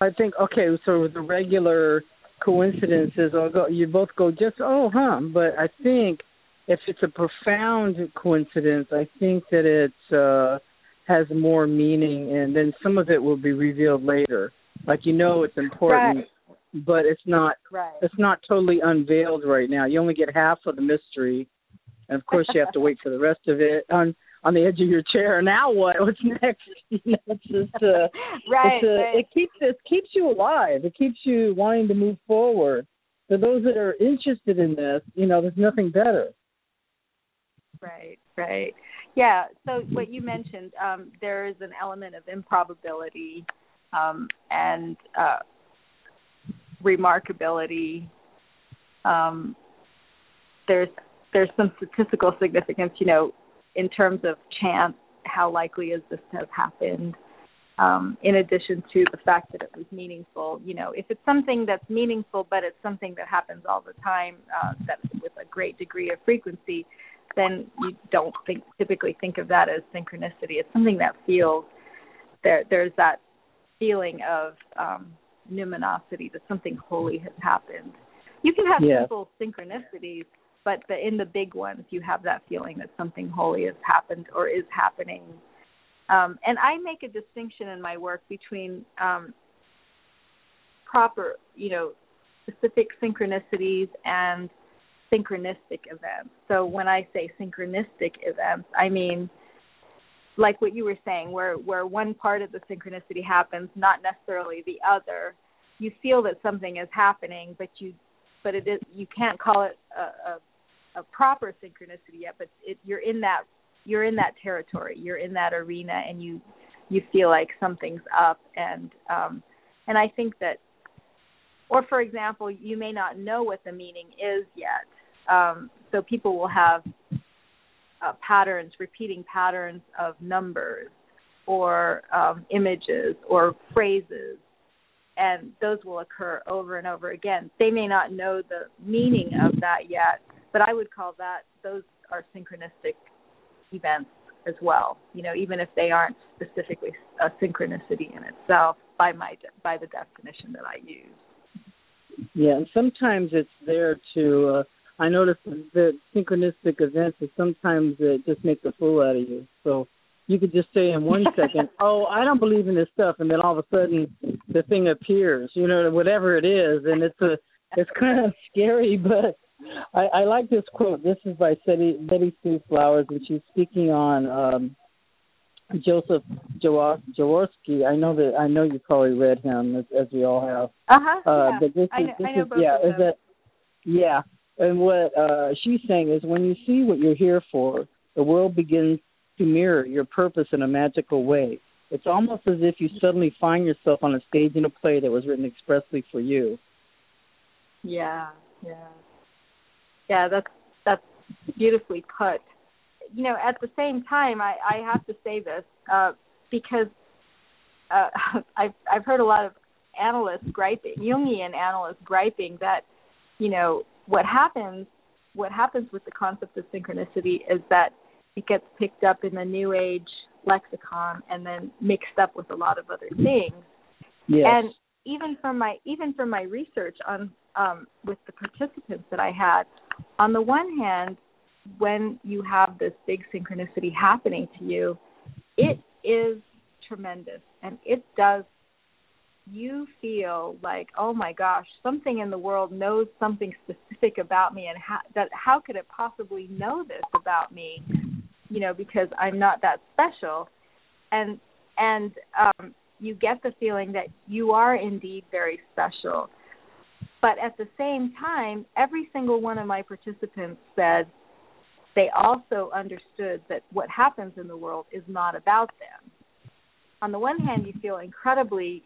I think okay, so the regular coincidences, I'll go, you both go just oh huh, but I think if it's a profound coincidence, I think that it uh, has more meaning, and then some of it will be revealed later. Like you know, it's important, Right. but it's not Right. it's not totally unveiled right now. You only get half of the mystery, and of course you have to wait for the rest of it on on the edge of your chair. Now what? What's next? You know, it's just uh, right. it's a, right. it keeps it keeps you alive. It keeps you wanting to move forward. For those that are interested in this, you know, there's nothing better. Right, right. Yeah, so what you mentioned, um, there is an element of improbability um, and uh, remarkability. Um, there's there's some statistical significance, you know, in terms of chance. How likely is this to have happened? Um, in addition to the fact that it was meaningful, you know, if it's something that's meaningful, but it's something that happens all the time, uh, that with a great degree of frequency, then you don't think typically think of that as synchronicity. It's something that feels there. There's that feeling of um, numinosity that something holy has happened. You can have Yes. simple synchronicities, but the, in the big ones, you have that feeling that something holy has happened or is happening. Um, and I make a distinction in my work between um, proper, you know, specific synchronicities and synchronistic events. So when I say synchronistic events, I mean like what you were saying, where where one part of the synchronicity happens, not necessarily the other. You feel that something is happening, but you but it is you can't call it a, a, a proper synchronicity yet. But it, you're in that you're in that territory. You're in that arena, and you you feel like something's up. And um, and I think that, or for example, you may not know what the meaning is yet. Um, so people will have uh, patterns, repeating patterns of numbers, or um, images or phrases, and those will occur over and over again. They may not know the meaning of that yet, but I would call that those are synchronistic events as well. You know, even if they aren't specifically a synchronicity in itself by my by the definition that I use. Yeah, and sometimes it's there to. Uh, I notice that synchronistic events is sometimes it just makes a fool out of you. So you could just say in one second, "Oh, I don't believe in this stuff," and then all of a sudden the thing appears. You know, whatever it is, and it's a it's kind of scary, but I, I like this quote. This is by Betty, Betty Sue Flowers, and she's speaking on um, Joseph Jaworski. I know that I know you probably read him as, as we all have. Uh-huh, uh yeah. But this I is know, this I know is both yeah. Is that yeah? And what uh, she's saying is when you see what you're here for, the world begins to mirror your purpose in a magical way. It's almost as if you suddenly find yourself on a stage in a play that was written expressly for you. Yeah, yeah. Yeah, that's that's beautifully put. You know, at the same time, I, I have to say this uh, because uh, I've I've heard a lot of analysts griping, Jungian analysts griping that, you know, what happens what happens with the concept of synchronicity is that it gets picked up in the New Age lexicon and then mixed up with a lot of other things. Yes. And even from my even from my research on um, with the participants that I had, on the one hand, when you have this big synchronicity happening to you, it is tremendous. And it does you feel like oh my gosh something in the world knows something specific about me. And how that how could it possibly know this about me you know because i'm not that special? And and um you get the feeling that you are indeed very special but at the same time every single one of my participants said they also understood that what happens in the world is not about them on the one hand you feel incredibly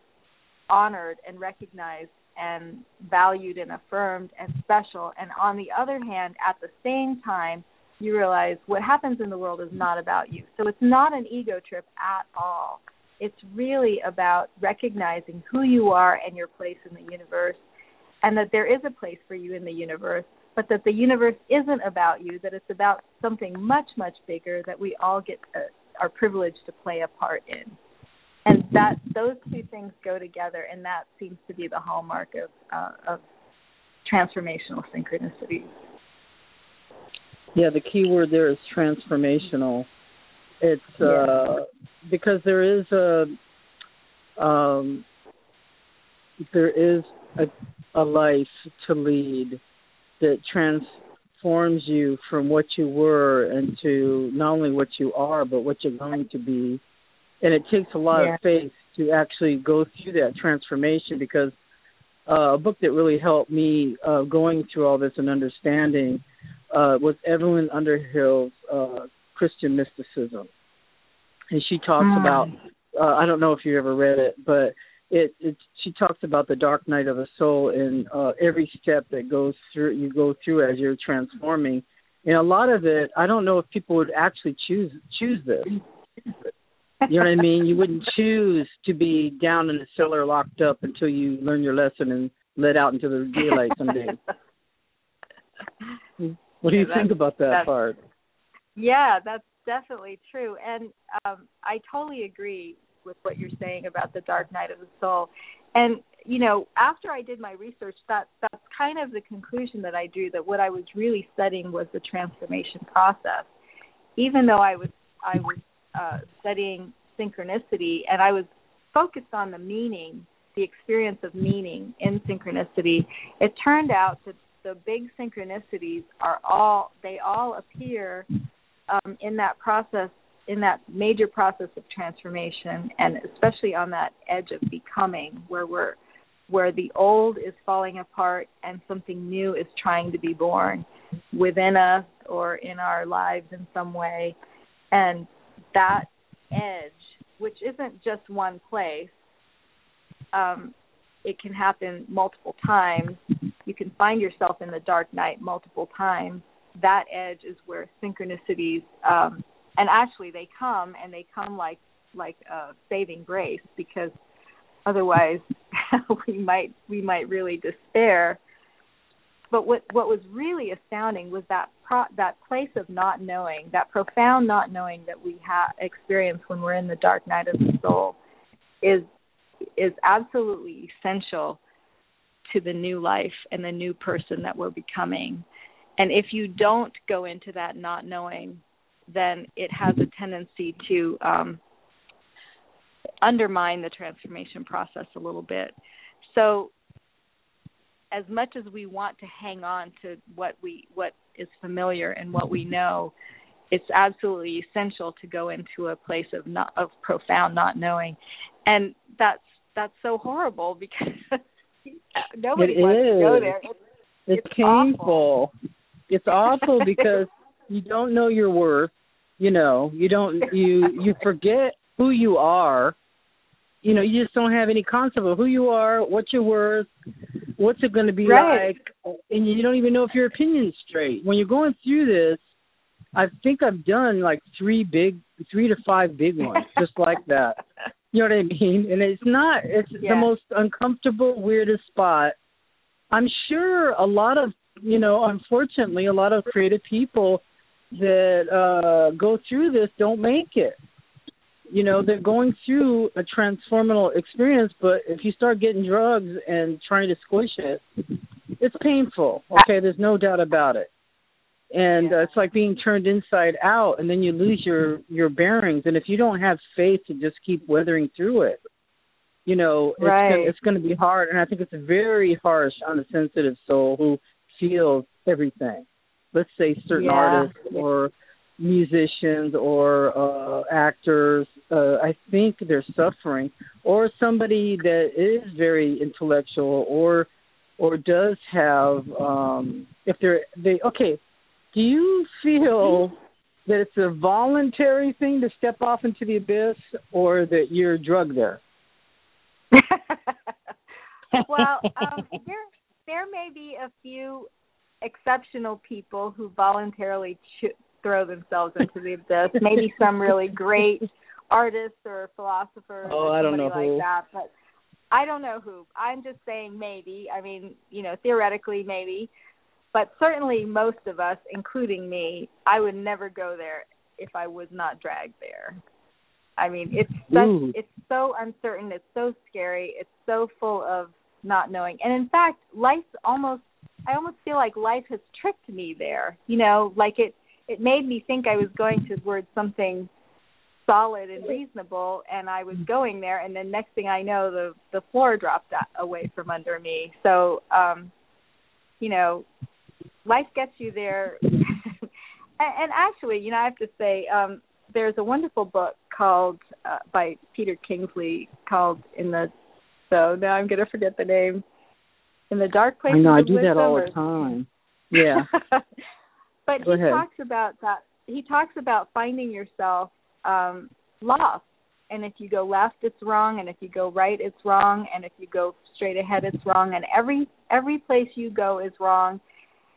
honored and recognized and valued and affirmed and special. And on the other hand, at the same time, you realize what happens in the world is not about you. So it's not an ego trip at all. It's really about recognizing who you are and your place in the universe, and that there is a place for you in the universe, but that the universe isn't about you, that it's about something much, much bigger that we all get to, are privileged to play a part in and that those two things go together, and that seems to be the hallmark of uh, of transformational synchronicity. Yeah, the key word there is transformational. It's uh, Yeah. because there is a um, there is a, a life to lead that transforms you from what you were into not only what you are but what you're going to be and it takes a lot Yeah. of faith to actually go through that transformation because uh, a book that really helped me uh, going through all this and understanding uh, was Evelyn Underhill's uh, Christian Mysticism, and she talks Mm. about uh, I don't know if you ever read it, but it, it she talks about the dark night of the soul and uh, every step that goes through you go through as you're transforming. And a lot of it, I don't know if people would actually choose choose this. You know what I mean? You wouldn't choose to be down in the cellar locked up until you learn your lesson and let out into the daylight someday. What do you that- think about that part? Yeah, that's definitely true, and um, I totally agree with what you're saying about the dark night of the soul. And you know, after I did my research, that that's kind of the conclusion that I drew that what I was really studying was the transformation process. Even though I was I was uh, studying synchronicity, and I was focused on the meaning, the experience of meaning in synchronicity. It turned out that the big synchronicities are all they all appear um, in that process, in that major process of transformation, and especially on that edge of becoming, where we're where the old is falling apart and something new is trying to be born within us or in our lives in some way. And that edge, which isn't just one place, um, it can happen multiple times. You can find yourself in the dark night multiple times. That edge is where synchronicities, um, and actually they come and they come like like a saving grace because otherwise we might we might really despair. But what what was really astounding was that pro, that place of not knowing that profound not knowing that we have experience when we're in the dark night of the soul is is absolutely essential to the new life and the new person that we're becoming. And if you don't go into that not knowing then it has a tendency to um, undermine the transformation process a little bit. So as much as we want to hang on to what we what is familiar and what we know, it's absolutely essential to go into a place of not of profound not knowing. And that's that's so horrible because nobody it wants is. to go there. It's, it's, it's painful. Awful. It's awful because you don't know your worth. You know, you don't you you forget who you are. You know, you just don't have any concept of who you are, what you're worth, what's it going to be right. like, and you don't even know if your opinion's straight. When you're going through this, I think I've done like three big, three to five big ones, just like that. You know what I mean? And it's not. It's yeah. the most uncomfortable, weirdest spot. I'm sure a lot of you know, unfortunately, a lot of creative people that uh go through this don't make it. You know, they're going through a transformational experience, but if you start getting drugs and trying to squish it, it's painful. Okay, there's no doubt about it. And yeah. uh, it's like being turned inside out, and then you lose your your bearings. And if you don't have faith to just keep weathering through it, you know, it's right. gonna, it's going to be hard. And I think it's very harsh on a sensitive soul who feels everything. Let's say certain yeah. artists or musicians or uh actors uh i think they're suffering or somebody that is very intellectual or or does have um if they're they okay do you feel that it's a voluntary thing to step off into the abyss or that you're drugged there well um there there may be a few exceptional people who voluntarily cho- throw themselves into the abyss. Maybe some really great artists or philosophers oh, or I don't know like who. that. But I don't know who. I'm just saying maybe. I mean, you know, theoretically maybe. But certainly most of us, including me, I would never go there if I was not dragged there. I mean, it's such Ooh. it's so uncertain, it's so scary, it's so full of not knowing. And in fact, life almost I almost feel like life has tricked me there. You know, like it it made me think I was going towards something solid and reasonable and I was going there and then next thing I know the the floor dropped away from under me. So um you know, life gets you there. and, and actually, you know, I have to say um there's a wonderful book called uh, by Peter Kingsley called in the so now I'm gonna forget the name. In the dark places I know I do that all or, the time. Yeah. but Go he ahead. talks about that he talks about finding yourself um lost. And if you go left it's wrong and if you go right it's wrong and if you go straight ahead it's wrong and every every place you go is wrong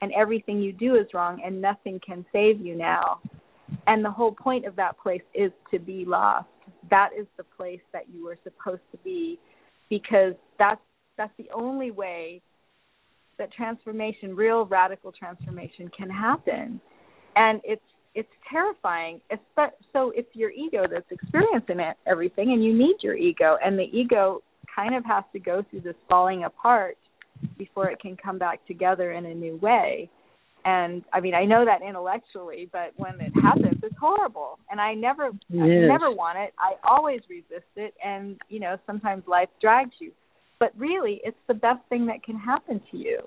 and everything you do is wrong and nothing can save you now. And the whole point of that place is to be lost. That is the place that you were supposed to be because that's that's the only way that transformation, real radical transformation can happen. And it's it's terrifying. It's so it's your ego that's experiencing it, everything and you need your ego and the ego kind of has to go through this falling apart before it can come back together in a new way. And I mean, I know that intellectually, but when it happens, it's horrible. And I never, Yes. I never want it. I always resist it. And you know, sometimes life drags you. But really, it's the best thing that can happen to you.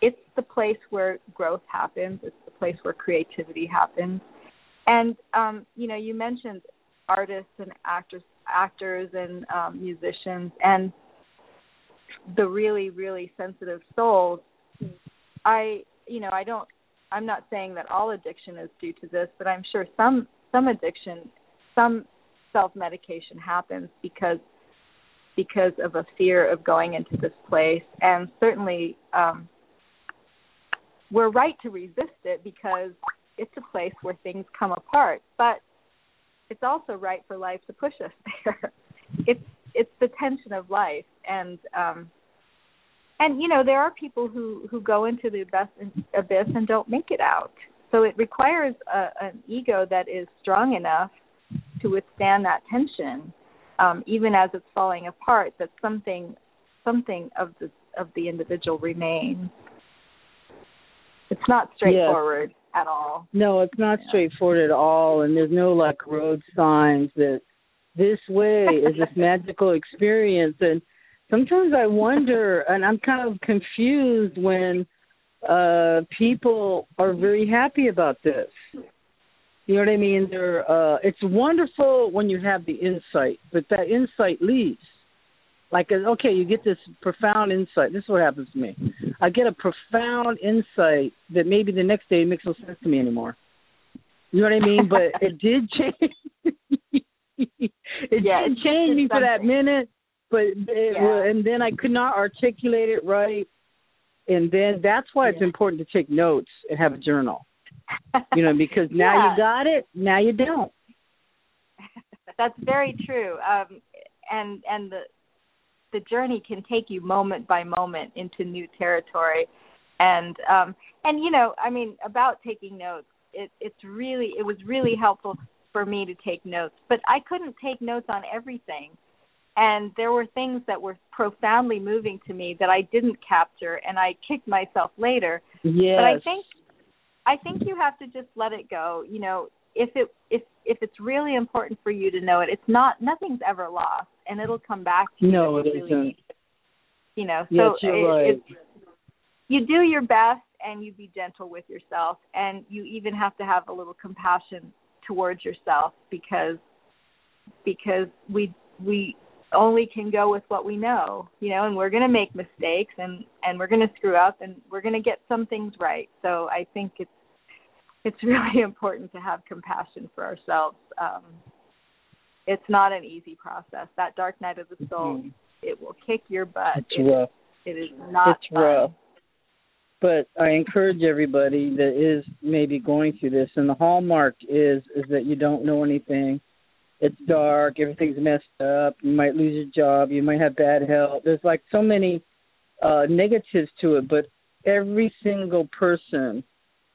It's the place where growth happens. It's the place where creativity happens. And um, you know, you mentioned artists and actors, actors and um, musicians, and the really, really sensitive souls. I, you know, I don't. I'm not saying that all addiction is due to this, but I'm sure some some addiction, some self medication happens because because of a fear of going into this place, and certainly um, we're right to resist it because it's a place where things come apart. But it's also right for life to push us there. it's it's the tension of life and um and you know there are people who who go into the abyss, abyss and don't make it out so it requires a, an ego that is strong enough to withstand that tension um even as it's falling apart that something something of the of the individual remains it's not straightforward yes. at all no it's not yeah. straightforward at all and there's no like road signs that this way is this magical experience and sometimes i wonder and i'm kind of confused when uh people are very happy about this you know what i mean? They're uh it's wonderful when you have the insight but that insight leaves. Like uh, okay you get this profound insight. This is what happens to me. I get a profound insight that maybe the next day makes no sense to me anymore. You know what i mean? But it did change it yeah, did change me for that minute, but it, yeah. and then I could not articulate it right, and then that's why it's important to take notes and have a journal. You know, because now yeah. you got it, now you don't. That's very true. Um, and and the the journey can take you moment by moment into new territory and um and you know i mean about taking notes it it's really it was really helpful for me to take notes, but I couldn't take notes on everything. And there were things that were profoundly moving to me that I didn't capture and I kicked myself later. Yes. But I think I think you have to just let it go. You know, if it if if it's really important for you to know it, it's not nothing's ever lost and it'll come back to you. No, it really. Need, you know, yes, so you're it, right. It's, you do your best and you be gentle with yourself and you even have to have a little compassion towards yourself because because we we only can go with what we know you know and we're going to make mistakes and and we're going to screw up and we're going to get some things right so i think it's it's really important to have compassion for ourselves um it's not an easy process that dark night of the soul mm-hmm. it will kick your butt it's it, rough it is not it's fun. rough but I encourage everybody that is maybe going through this, and the hallmark is is that you don't know anything. It's dark, everything's messed up. You might lose your job, you might have bad health. There's like so many uh negatives to it, but every single person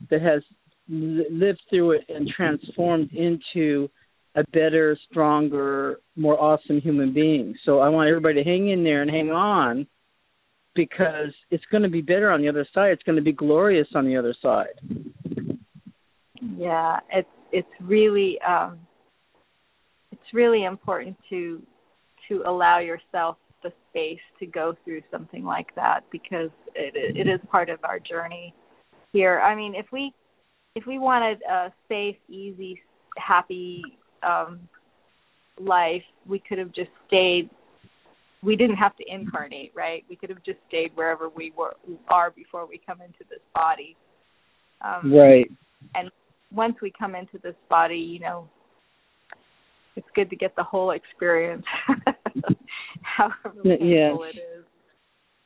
that has lived through it and transformed into a better, stronger, more awesome human being. So I want everybody to hang in there and hang on because it's going to be better on the other side. It's going to be glorious on the other side. Yeah, it's it's really um it's really important to to allow yourself the space to go through something like that because it it is part of our journey here. I mean, if we if we wanted a safe, easy, happy um life, we could have just stayed we didn't have to incarnate, right? We could have just stayed wherever we were are before we come into this body. Um, right. And once we come into this body, you know, it's good to get the whole experience, however painful yes. it is.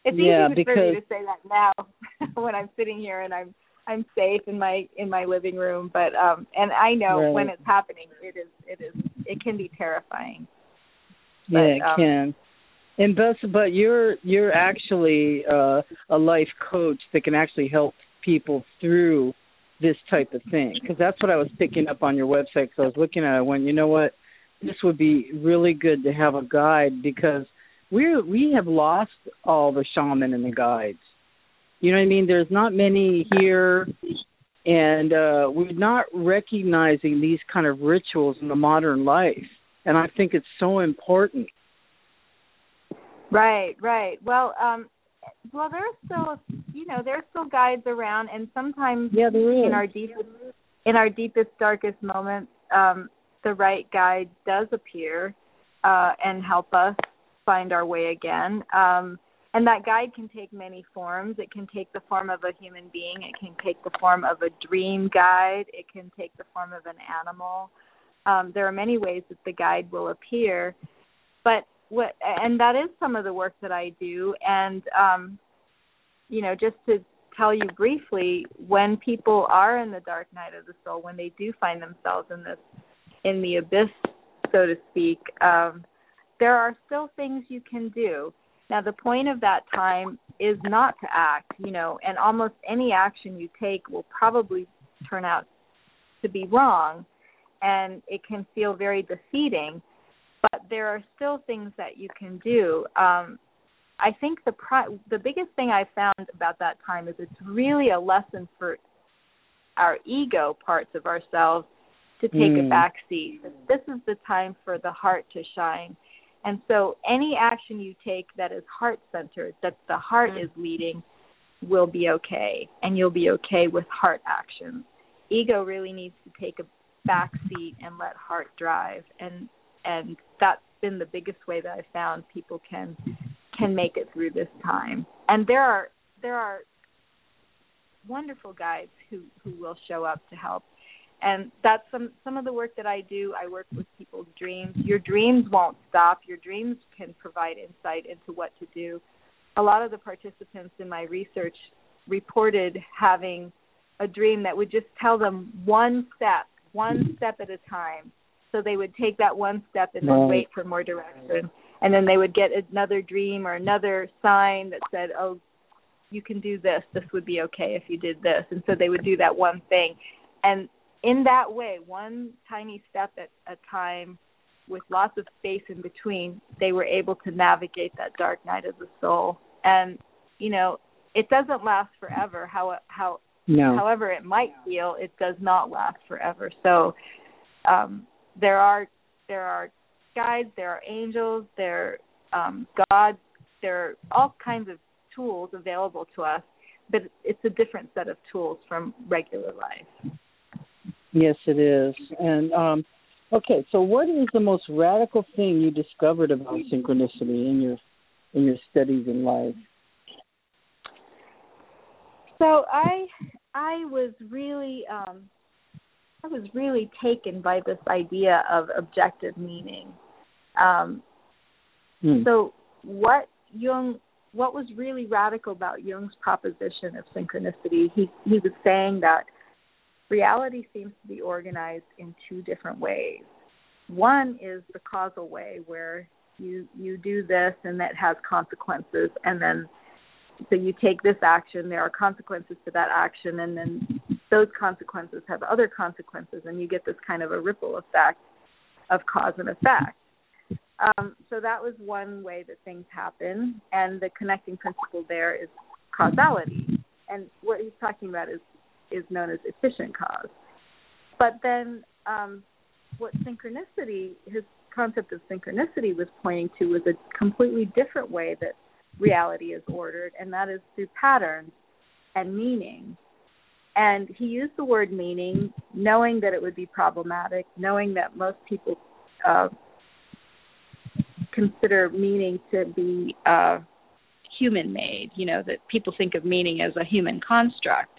It's yeah, easy because... for me to say that now when I'm sitting here and I'm I'm safe in my in my living room, but um and I know right. when it's happening, it is it is it can be terrifying. But, yeah, it um, can. And but but you're you're actually uh, a life coach that can actually help people through this type of thing because that's what I was picking up on your website. Because I was looking at it, when you know what, this would be really good to have a guide because we we have lost all the shaman and the guides. You know what I mean? There's not many here, and uh, we're not recognizing these kind of rituals in the modern life. And I think it's so important. Right, right. Well, um well there's still you know, there's still guides around and sometimes yeah, in our deepest in our deepest, darkest moments, um, the right guide does appear uh and help us find our way again. Um and that guide can take many forms. It can take the form of a human being, it can take the form of a dream guide, it can take the form of an animal. Um, there are many ways that the guide will appear. But what and that is some of the work that I do and um you know just to tell you briefly when people are in the dark night of the soul when they do find themselves in this in the abyss, so to speak, um, there are still things you can do. Now, the point of that time is not to act, you know, and almost any action you take will probably turn out to be wrong, and it can feel very defeating. But there are still things that you can do. Um, I think the pri- the biggest thing I found about that time is it's really a lesson for our ego parts of ourselves to take mm. a back seat. This is the time for the heart to shine. And so any action you take that is heart centered, that the heart mm. is leading, will be okay. And you'll be okay with heart actions. Ego really needs to take a back seat and let heart drive. And and that's been the biggest way that I found people can can make it through this time. And there are there are wonderful guides who who will show up to help. And that's some some of the work that I do. I work with people's dreams. Your dreams won't stop. Your dreams can provide insight into what to do. A lot of the participants in my research reported having a dream that would just tell them one step, one step at a time. So they would take that one step and then wait for more direction and then they would get another dream or another sign that said, "Oh, you can do this. This would be okay if you did this." And so they would do that one thing, and in that way, one tiny step at a time, with lots of space in between, they were able to navigate that dark night of the soul. And you know, it doesn't last forever. How how no. however it might feel, it does not last forever. So um, there are there are guides, there are angels, there are um, God, there are all kinds of tools available to us, but it's a different set of tools from regular life. Yes, it is. And um, okay, so what is the most radical thing you discovered about synchronicity in your in your studies in life? So I I was really um, I was really taken by this idea of objective meaning. Um, hmm. So what Jung, what was really radical about Jung's proposition of synchronicity? He he was saying that reality seems to be organized in two different ways. One is the causal way, where you you do this and that has consequences, and then so you take this action, there are consequences to that action, and then those consequences have other consequences, and you get this kind of a ripple effect of cause and effect. Um, so that was one way that things happen, and the connecting principle there is causality, and what he's talking about is is known as efficient cause. But then, um, what synchronicity, his concept of synchronicity was pointing to was a completely different way that reality is ordered, and that is through patterns and meaning. And he used the word meaning, knowing that it would be problematic, knowing that most people uh, consider meaning to be uh, human made, you know, that people think of meaning as a human construct.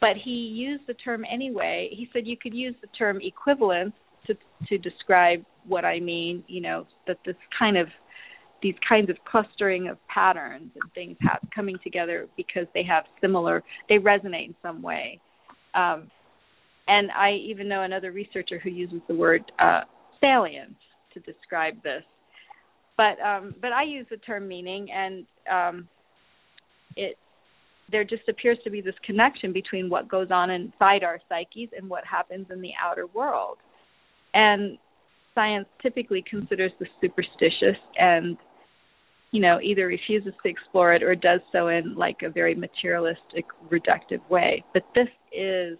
But he used the term anyway. He said you could use the term equivalence to to describe what I mean, you know, that this kind of these kinds of clustering of patterns and things have coming together because they have similar they resonate in some way um, and i even know another researcher who uses the word uh, salient to describe this but um, but i use the term meaning and um, it there just appears to be this connection between what goes on inside our psyches and what happens in the outer world. And science typically considers the superstitious and you know either refuses to explore it or does so in like a very materialistic reductive way. But this is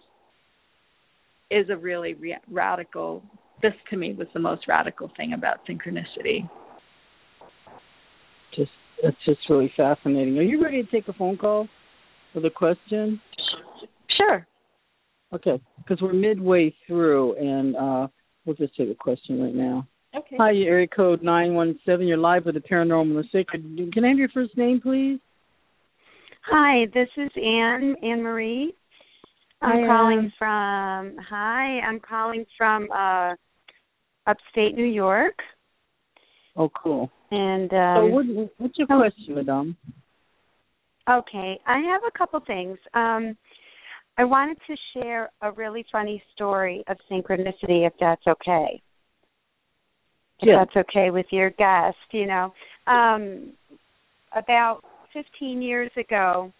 is a really re- radical this to me was the most radical thing about synchronicity. Just that's just really fascinating. Are you ready to take a phone call with a question sure okay because we're midway through and uh we'll just take a question right now Okay. Hi, area code 917. You're live with the Paranormal and the Sacred. Can I have your first name, please? Hi, this is Anne, Anne Marie. I'm hi, calling Anne. from, hi, I'm calling from uh upstate New York. Oh, cool. And um, so what, what's your question, Madame? Okay, I have a couple things. Um I wanted to share a really funny story of synchronicity, if that's okay. If yeah. that's okay with your guest, you know. Um, about 15 years ago,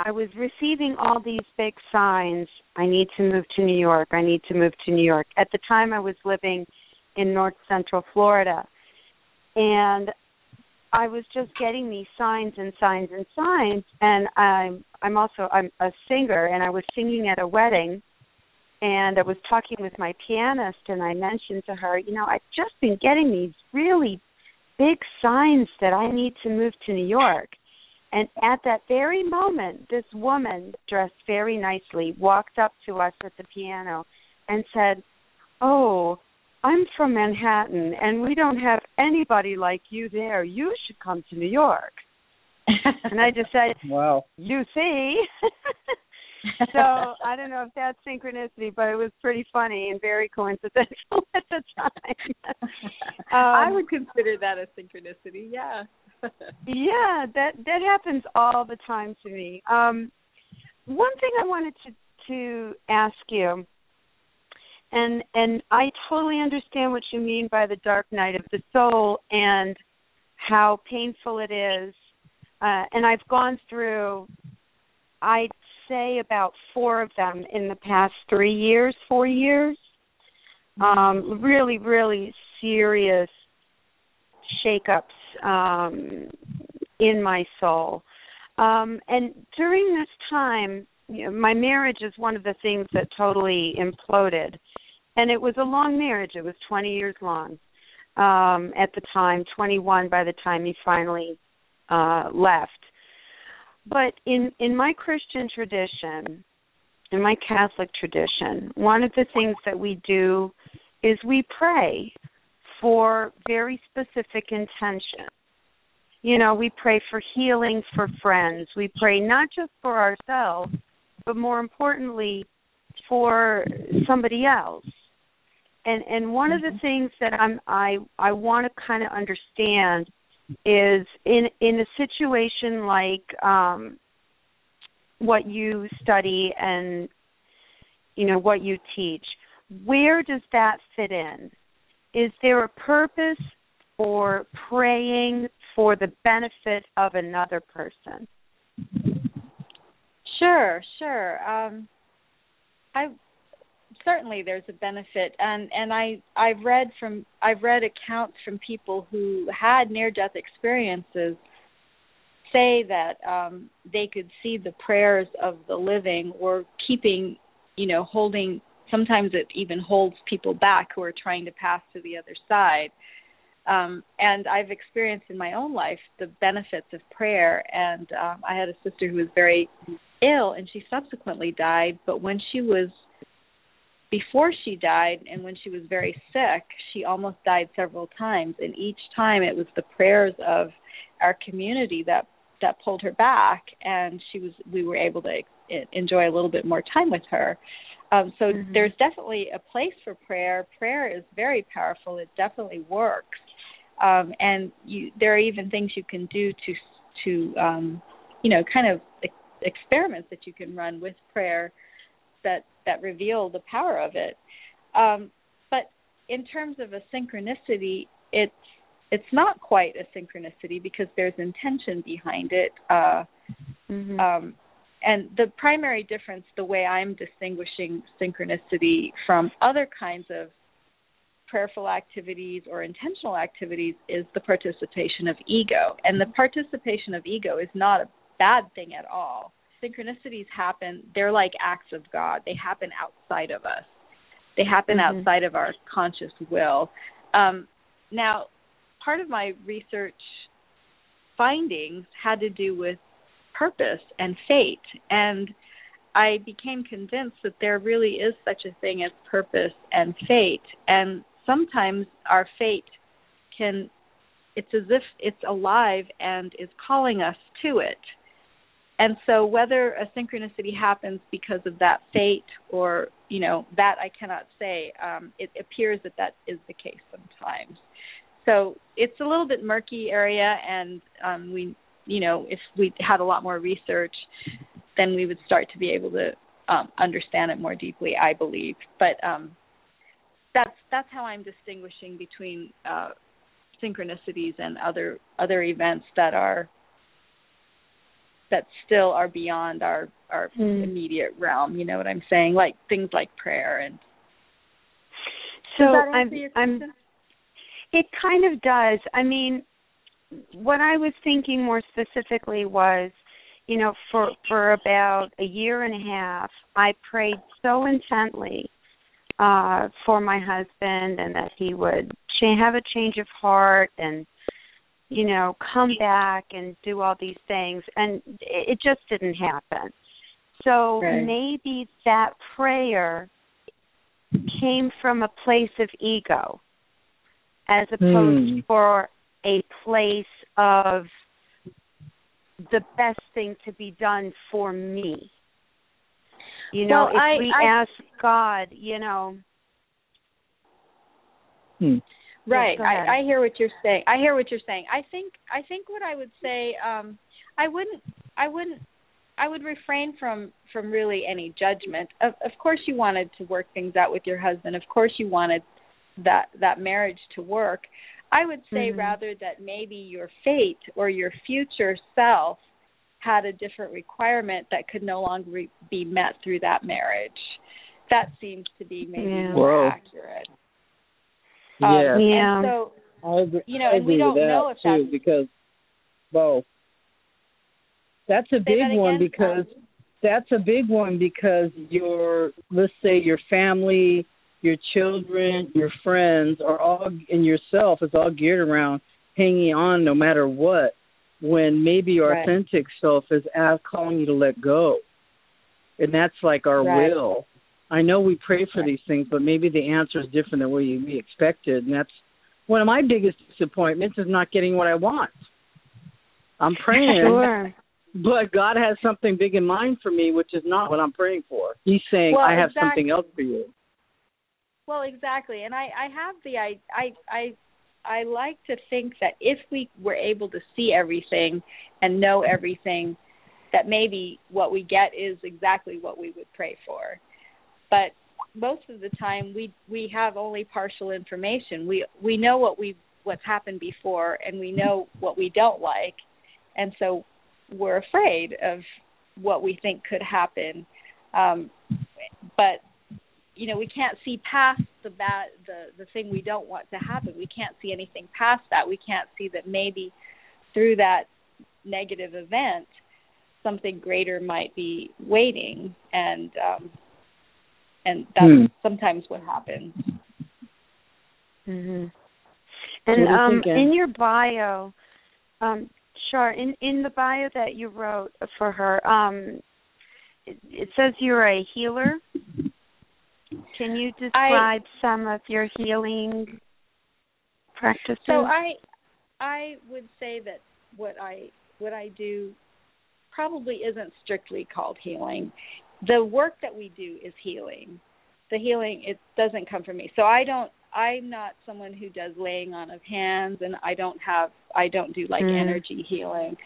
I was receiving all these big signs. I need to move to New York. I need to move to New York. At the time, I was living in North Central Florida, and I was just getting these signs and signs and signs. And I'm I'm also I'm a singer, and I was singing at a wedding, and I was talking with my pianist, and I mentioned to her, you know, I've just been getting these really big signs that I need to move to New York. And at that very moment, this woman, dressed very nicely, walked up to us at the piano and said, Oh, I'm from Manhattan and we don't have anybody like you there. You should come to New York. and I just said, Wow. You see? so I don't know if that's synchronicity, but it was pretty funny and very coincidental at the time. um, I would consider that a synchronicity. Yeah. yeah, that that happens all the time to me. Um, one thing I wanted to to ask you, and and I totally understand what you mean by the dark night of the soul and how painful it is. Uh, and I've gone through, I'd say about four of them in the past three years, four years. Um, really, really serious shakeups um, in my soul. Um, and during this time, you know, my marriage is one of the things that totally imploded. And it was a long marriage. It was 20 years long um, at the time, 21 by the time he finally uh, left. But in in my Christian tradition, in my Catholic tradition, one of the things that we do is we pray for very specific intention. You know, we pray for healing for friends. We pray not just for ourselves, but more importantly for somebody else. And and one of the things that I'm I I want to kind of understand is in in a situation like um what you study and you know what you teach where does that fit in? Is there a purpose for praying for the benefit of another person? Sure sure. Um i certainly there's a benefit. And and i i've read from i've read accounts from people who had near death experiences say that um they could see the prayers of the living or keeping you know holding sometimes it even holds people back who are trying to pass to the other side. Um and i've experienced in my own life the benefits of prayer. And um i had a sister who was very ill and she subsequently died but when she was before she died and when she was very sick, she almost died several times and each time it was the prayers of our community that that pulled her back and she was we were able to enjoy a little bit more time with her. Um so mm-hmm. there's definitely a place for prayer. Prayer is very powerful. It definitely works. Um and you there are even things you can do to to um you know kind of experiments that you can run with prayer that that reveal the power of it. Um, but in terms of a synchronicity, it's it's not quite a synchronicity because there's intention behind it. Uh, mm-hmm. um, and the primary difference, the way I'm distinguishing synchronicity from other kinds of prayerful activities or intentional activities, is the participation of ego. And the participation of ego is not a bad thing at all synchronicities happen, they're like acts of God. They happen outside of us. They happen mm-hmm. outside of our conscious will. Um, now, part of my research findings had to do with purpose and fate, and I became convinced that there really is such a thing as purpose and fate, and sometimes our fate can it's as if it's alive and is calling us to it and so whether a synchronicity happens because of that fate or you know that i cannot say um, it appears that that is the case sometimes so it's a little bit murky area and um, we you know if we had a lot more research then we would start to be able to um, understand it more deeply. I believe, but um, that's that's how I'm distinguishing between uh, synchronicities and other other events that are that still are beyond our our mm. immediate realm. You know what I'm saying? Like things like prayer and. So I'm, I'm. It kind of does. I mean, what I was thinking more specifically was, you know, for for about a year and a half, I prayed so intently uh for my husband and that he would cha- have a change of heart and you know, come back and do all these things. And it just didn't happen. So right. maybe that prayer came from a place of ego as opposed hmm. for a place of the best thing to be done for me. You know, well, if I, we I, ask God, you know, hmm. Right. I, I hear what you're saying. I hear what you're saying. I think I think what I would say, um, I wouldn't I wouldn't I would refrain from from really any judgment. Of of course you wanted to work things out with your husband. Of course you wanted that that marriage to work. I would say mm-hmm. rather that maybe your fate or your future self had a different requirement that could no longer re- be met through that marriage. That seems to be maybe yeah. more Whoa. accurate. Um, yeah. yeah. so I agree, you know, I and we don't know if too that's because well that's a big that one because that's a big one because your let's say your family, your children, your friends are all and yourself is all geared around hanging on no matter what when maybe your right. authentic self is out calling you to let go. And that's like our right. will. I know we pray for these things, but maybe the answer is different than what we expected, and that's one of my biggest disappointments is not getting what I want. I'm praying, sure. but God has something big in mind for me, which is not what I'm praying for. He's saying, well, "I have exactly. something else for you." Well, exactly, and I I have the I I I I like to think that if we were able to see everything and know everything, that maybe what we get is exactly what we would pray for but most of the time we we have only partial information. We we know what we what's happened before and we know what we don't like and so we're afraid of what we think could happen. Um but you know, we can't see past the bad the the thing we don't want to happen. We can't see anything past that. We can't see that maybe through that negative event something greater might be waiting and um and that's hmm. sometimes what happens. Mhm. And um in your bio, um sure, in in the bio that you wrote for her, um it, it says you're a healer. Can you describe I, some of your healing practices? So I I would say that what I what I do probably isn't strictly called healing the work that we do is healing. The healing it doesn't come from me. So I don't I'm not someone who does laying on of hands and I don't have I don't do like mm. energy healing.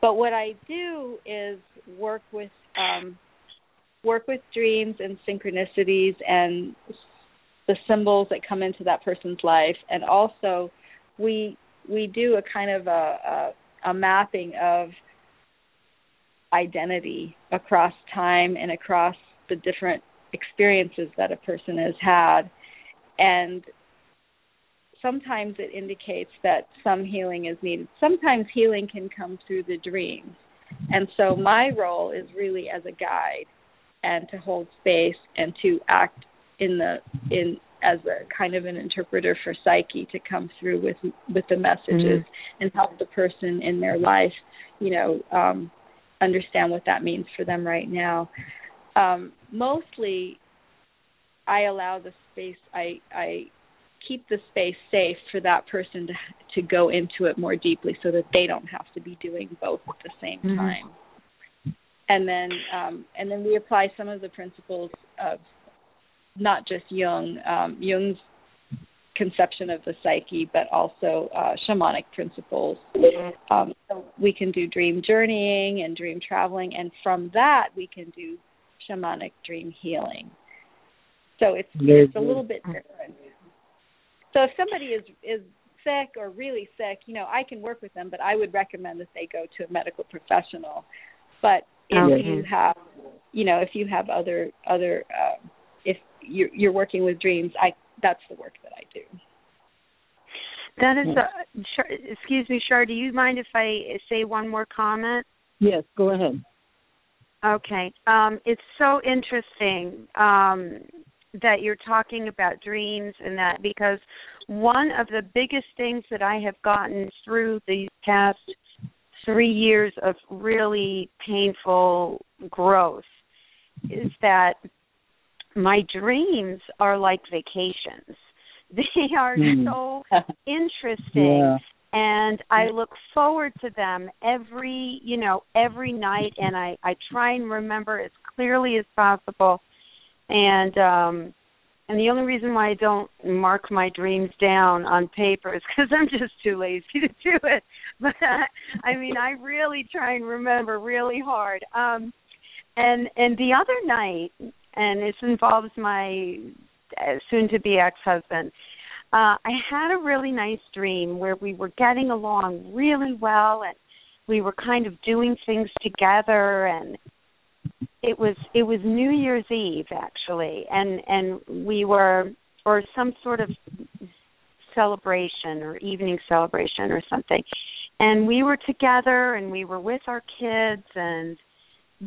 But what I do is work with um work with dreams and synchronicities and the symbols that come into that person's life and also we we do a kind of a, a, a mapping of identity across time and across the different experiences that a person has had. And sometimes it indicates that some healing is needed. Sometimes healing can come through the dreams and so my role is really as a guide and to hold space and to act in the in as a kind of an interpreter for psyche to come through with with the messages mm-hmm. and help the person in their life you know um understand what that means for them right now. Um, mostly, I allow the space. I I keep the space safe for that person to to go into it more deeply, so that they don't have to be doing both at the same mm-hmm. time. And then um, and then we apply some of the principles of not just Jung. Um, Jung's conception of the psyche, but also uh, shamanic principles. Um, so we can do dream journeying and dream traveling, and from that we can do shamanic dream healing. So it's it's a little bit different. So if somebody is is sick or really sick, you know, I can work with them, but I would recommend that they go to a medical professional. But if Okay. you have, you know, if you have other other, uh, if you're, you're working with dreams, I that's the work that I do. That is, Char- excuse me, Char. Do you mind if I say one more comment? Yes, go ahead. Okay. Um, it's so interesting um, that you're talking about dreams and that because one of the biggest things that I have gotten through these past three years of really painful growth is that my dreams are like vacations. They are Hmm. so interesting Yeah. and I look forward to them every you know every night and I I try and remember as clearly as possible and um and the only reason why I don't mark my dreams down on paper is because I'm just too lazy to do it. But I mean, I really try and remember really hard. Um, and and the other night, and this involves my uh, soon-to-be ex-husband. Uh, I had a really nice dream where we were getting along really well, and we were kind of doing things together, and it was it was New Year's Eve actually, and and we were or some sort of celebration or evening celebration or something, and we were together and we were with our kids, and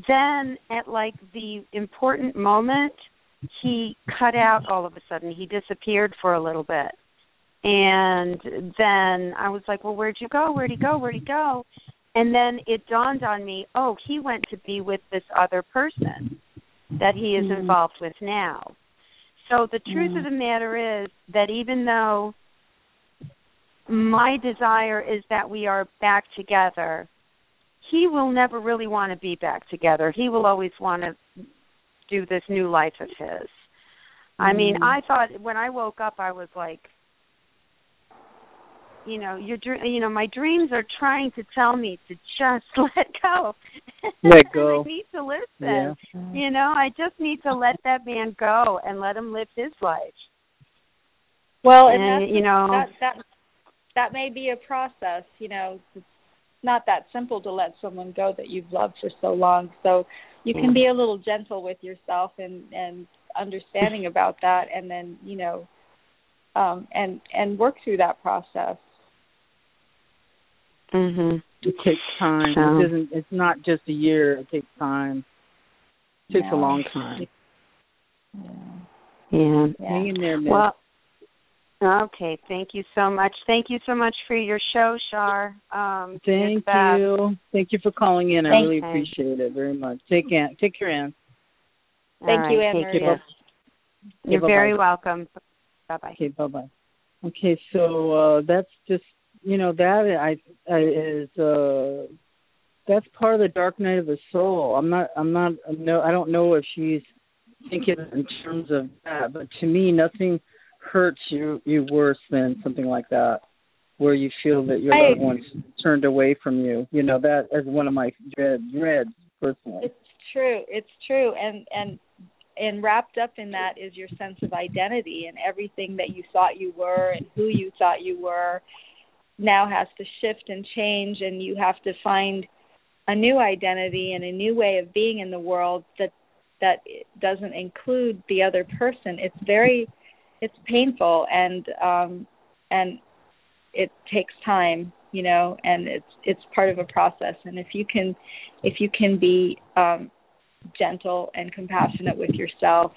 then at like the important moment, he cut out all of a sudden. He disappeared for a little bit. And then I was like, Well, where'd you go? Where'd he go? Where'd he go? And then it dawned on me, oh, he went to be with this other person that he is Mhm. involved with now. So the truth of the matter is that even though my desire is that we are back together, he will never really want to be back together. He will always want to do this new life of his. I mean, Mhm. I thought when I woke up, I was like, you know, your dr- you know, my dreams are trying to tell me to just let go. Let go. I need to listen. Yeah. You know, I just need to let that man go and let him live his life. Well, and And, that's, you know, that that that may be a process. You know, it's not that simple to let someone go that you've loved for so long. So you can be a little gentle with yourself and and understanding about that, and then you know, um, and and work through that process. mhm. It takes time. So- It doesn't. It's not just a year. It takes time. It takes Yeah. a long time. Yeah. Yeah. Hang in there, man. Well, okay. Thank you so much. Thank you so much for your show, Shar. Um, Thank you. Thank you for calling in. I Thank really you. appreciate it very much. Take care. Take care, Ann. Thank All you, right, Anne take Marie. care. You're bye-bye. very welcome. Bye bye. Okay, bye bye. Okay, so uh that's just you know that I, I is uh that's part of the dark night of the soul. I'm not I'm not no I don't know if she's thinking in terms of that, but to me nothing hurts you you worse than something like that where you feel that your loved one's turned away from you. You know that is one of my dread dreads personally. It's true. It's true. And and and wrapped up in that is your sense of identity and everything that you thought you were and who you thought you were now has to shift and change and you have to find a new identity and a new way of being in the world that that doesn't include the other person. It's very it's painful and um and it takes time, you know, and it's it's part of a process and if you can if you can be um gentle and compassionate with yourself,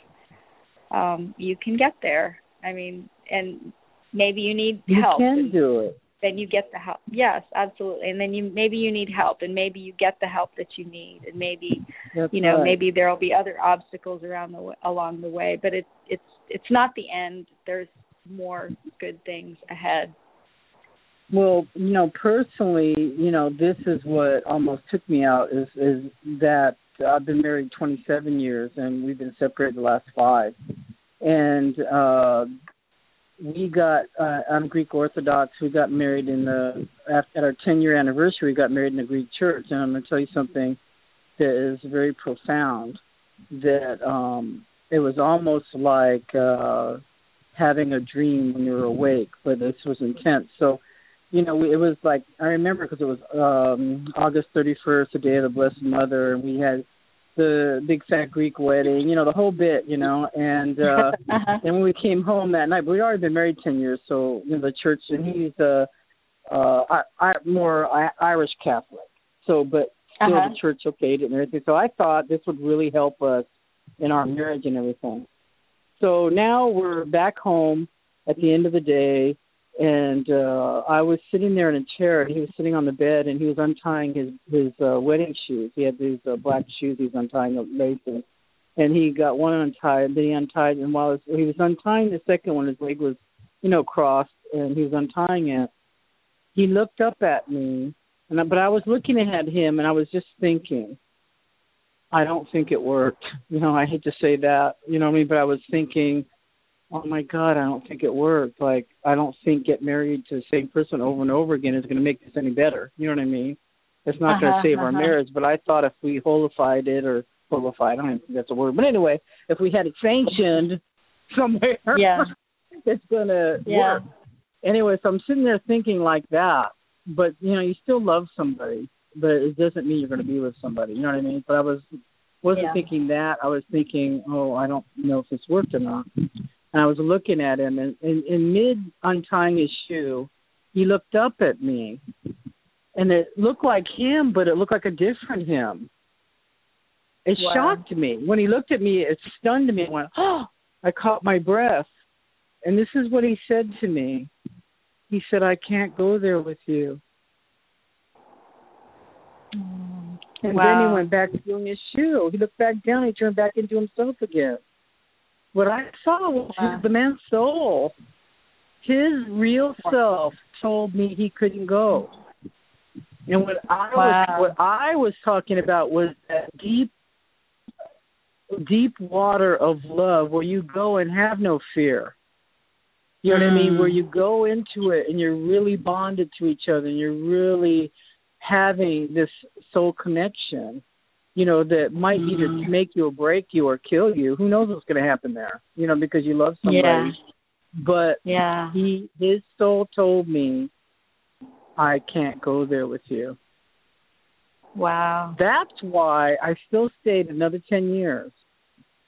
um, you can get there. I mean, and maybe you need You help. You can do it. then you get the help. Yes, absolutely. And then you maybe you need help, and maybe you get the help that you need, and maybe That's you know right. maybe there'll be other obstacles around the along the way. But it's it's it's not the end. There's more good things ahead. Well, you know, personally, you know, this is what almost took me out is is that I've been married 27 years and we've been separated the last 5. And uh we got uh I'm Greek Orthodox. We got married in the at, our 10 year anniversary we got married in a Greek church and I'm going to tell you something that is very profound. that um it was almost like uh having a dream when you're awake, but this was intense. So, you know, it was like I remember because it was um August 31st, the day of the Blessed Mother, and we had the big fat Greek wedding, you know, the whole bit, you know, and uh uh-huh. and when we came home that night, we'd already been married ten years, so you know the church, and he's uh uh I, I more I, Irish Catholic, so but still Uh-huh. the church okayed it and everything. So I thought this would really help us in our marriage and everything. So now we're back home at the end of the day, and uh I was sitting there in a chair, and he was sitting on the bed, and he was untying his his uh, wedding shoes. He had these uh, black shoes. He was untying the laces, and he got one untied. Then he untied, and while he was untying the second one, his leg was, you know, crossed, and he was untying it. He looked up at me, and I, but I was looking at him, and I was just thinking. I don't think it worked. You know, I hate to say that. You know what I mean? But I was thinking, oh my God, I don't think it worked. Like, I don't think get married to the same person over and over again is going to make this any better. You know what I mean? It's not going Uh-huh, to save our uh-huh. marriage. But I thought if we holified it or holified, I don't even think that's a word. But anyway, if we had it sanctioned somewhere, Yeah. it's going to Yeah. work. Anyway, so I'm sitting there thinking like that. But you know, you still love somebody, but it doesn't mean you're going to be with somebody. You know what I mean? But I was wasn't Yeah. thinking that. I was thinking, oh, I don't know if this worked or not. And I was looking at him, and in, in mid untying his shoe, he looked up at me, and it looked like him, but it looked like a different him. It Wow. shocked me when he looked at me. It stunned me. I went, oh! I caught my breath, and this is what he said to me. He said, "I can't go there with you." And then he went back to doing his shoe. He looked back down. He turned back into himself again. What I saw was Wow. his, the man's soul. His real self told me he couldn't go. And what I Wow. was what I was talking about was that deep deep water of love where you go and have no fear. You know what I mean? Mm. Where you go into it and you're really bonded to each other and you're really having this soul connection, you know, that might either Mm. make you or break you or kill you. Who knows what's going to happen there? You know, because you love somebody. Yeah. But Yeah. he, his soul told me, I can't go there with you. Wow. That's why I still stayed another ten years,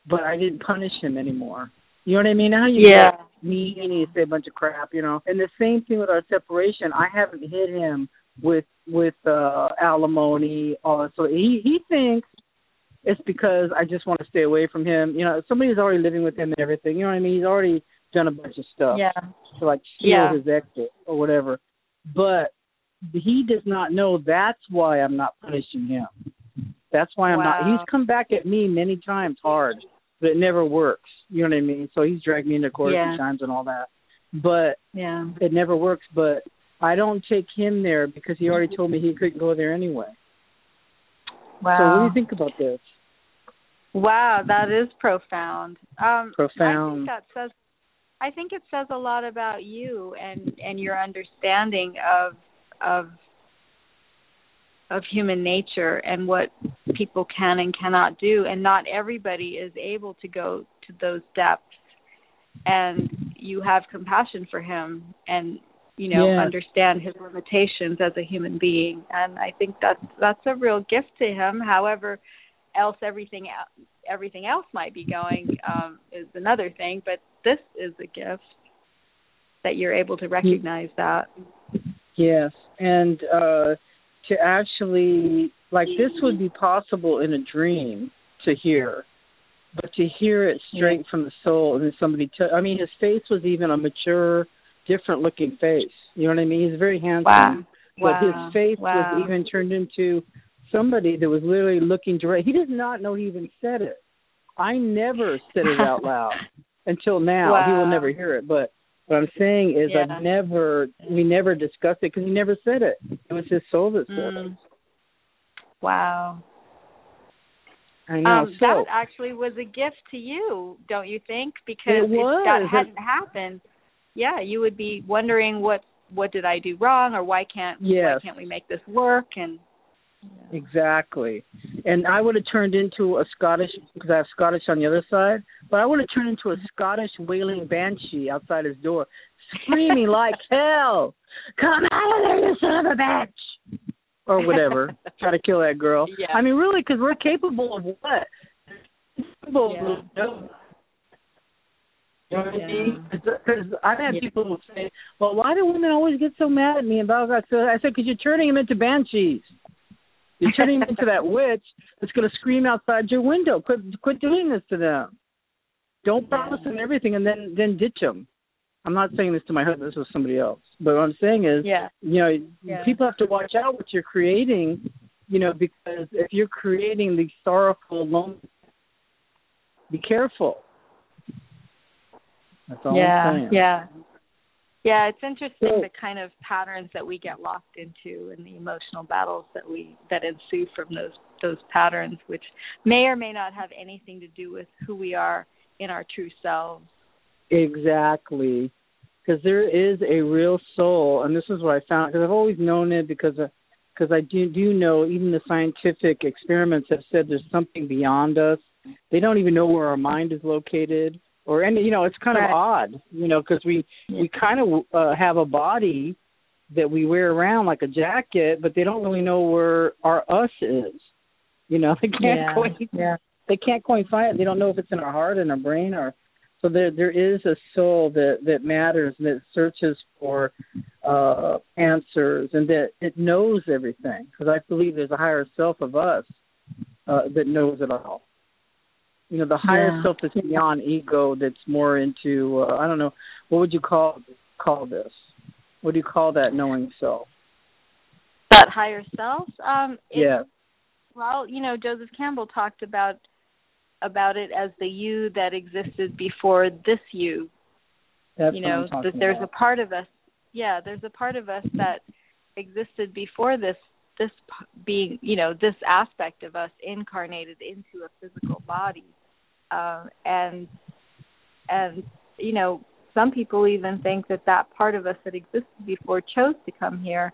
but I didn't punish him anymore. You know what I mean? Now you Yeah. me and you say a bunch of crap, you know. And the same thing with our separation. I haven't hit him with with uh alimony or so he he thinks it's because I just want to stay away from him. You know, somebody's already living with him and everything. You know what I mean? He's already done a bunch of stuff Yeah. to like seal Yeah. his exit or whatever. But he does not know that's why I'm not punishing him. That's why I'm not. He's come back at me many times hard, but it never works. You know what I mean? So he's dragged me into court a Yeah. few times and all that, but Yeah. it never works. But I don't take him there because he already told me he couldn't go there anyway. Wow. So what do you think about this? Wow, that is profound. Um I Profound. think that says I think it says a lot about you and and your understanding of of of human nature and what people can and cannot do and not everybody is able to go to those depths and you have compassion for him and you know Yeah. understand his limitations as a human being. And i think that's that's a real gift to him. However else everything everything else might be going um is another thing. But this is a gift that you're able to recognize that. Yes, and uh to actually like this would be possible in a dream to hear, but to hear it straight from the soul and then somebody. T- I mean, his face was even a mature, different looking face. You know what I mean? He's very handsome, but Wow. his face Wow. was even turned into somebody that was literally looking direct. He does not know he even said it. I never said it out loud until now. He will never hear it, but what I'm saying is Yeah. I've never we never discussed it because he never said it. It was his soul that said it. Mm. Wow. I know. Um, so that actually was a gift to you, don't you think? Because It was. if that hadn't happened, yeah, you would be wondering what what did I do wrong or why can't why can't we make this work and exactly, and I would have turned into a Scottish because I have Scottish on the other side, but I would have turned into a Scottish wailing banshee outside his door, screaming like hell, "Come out of there, you son of a bitch!" or whatever. Try to kill that girl. Yeah. I mean, really, because we're capable of what? Capable Yeah. of. You know what I Yeah. mean? Because I've had Yeah. people say, "Well, why do women always get so mad at me?" And blah blah. blah. I said, "Because you're turning them into banshees. You're turning them into that witch that's going to scream outside your window. Quit, quit doing this to them. Don't promise them everything and then then ditch them." I'm not saying this to my husband. This was somebody else. But what I'm saying is, Yeah. you know, Yeah. people have to watch out what you're creating, you know, because if you're creating the sorrowful, lonely, be careful. That's all yeah, I'm saying. yeah, yeah. It's interesting So- the kind of patterns that we get locked into and the emotional battles that we that ensue from those those patterns, which may or may not have anything to do with who we are in our true selves. Exactly. Because there is a real soul, and this is what I found. Because I've always known it because because I do do know even the scientific experiments have said there's something beyond us. They don't even know where our mind is located, or any. You know, it's kind Right. of odd. You know, because we we kind of uh, have a body that we wear around like a jacket, but they don't really know where our us is. You know, they can't Yeah, quite yeah. they can't quite find it. They don't know if it's in our heart and our brain or so there there is a soul that that matters and that searches for uh answers and that it knows everything because I believe there's a higher self of us uh that knows it all. You know, the higher Yeah. self that's beyond ego that's more into uh, I don't know, what would you call call this? What do you call that knowing self? That higher self. Um, Yeah. Well, you know, Joseph Campbell talked about about it as the you that existed before this you. That's you know, that there's about. a part of us. Yeah, there's a part of us that existed before this this being, you know, this aspect of us incarnated into a physical body. Um and and you know, some people even think that that part of us that existed before chose to come here.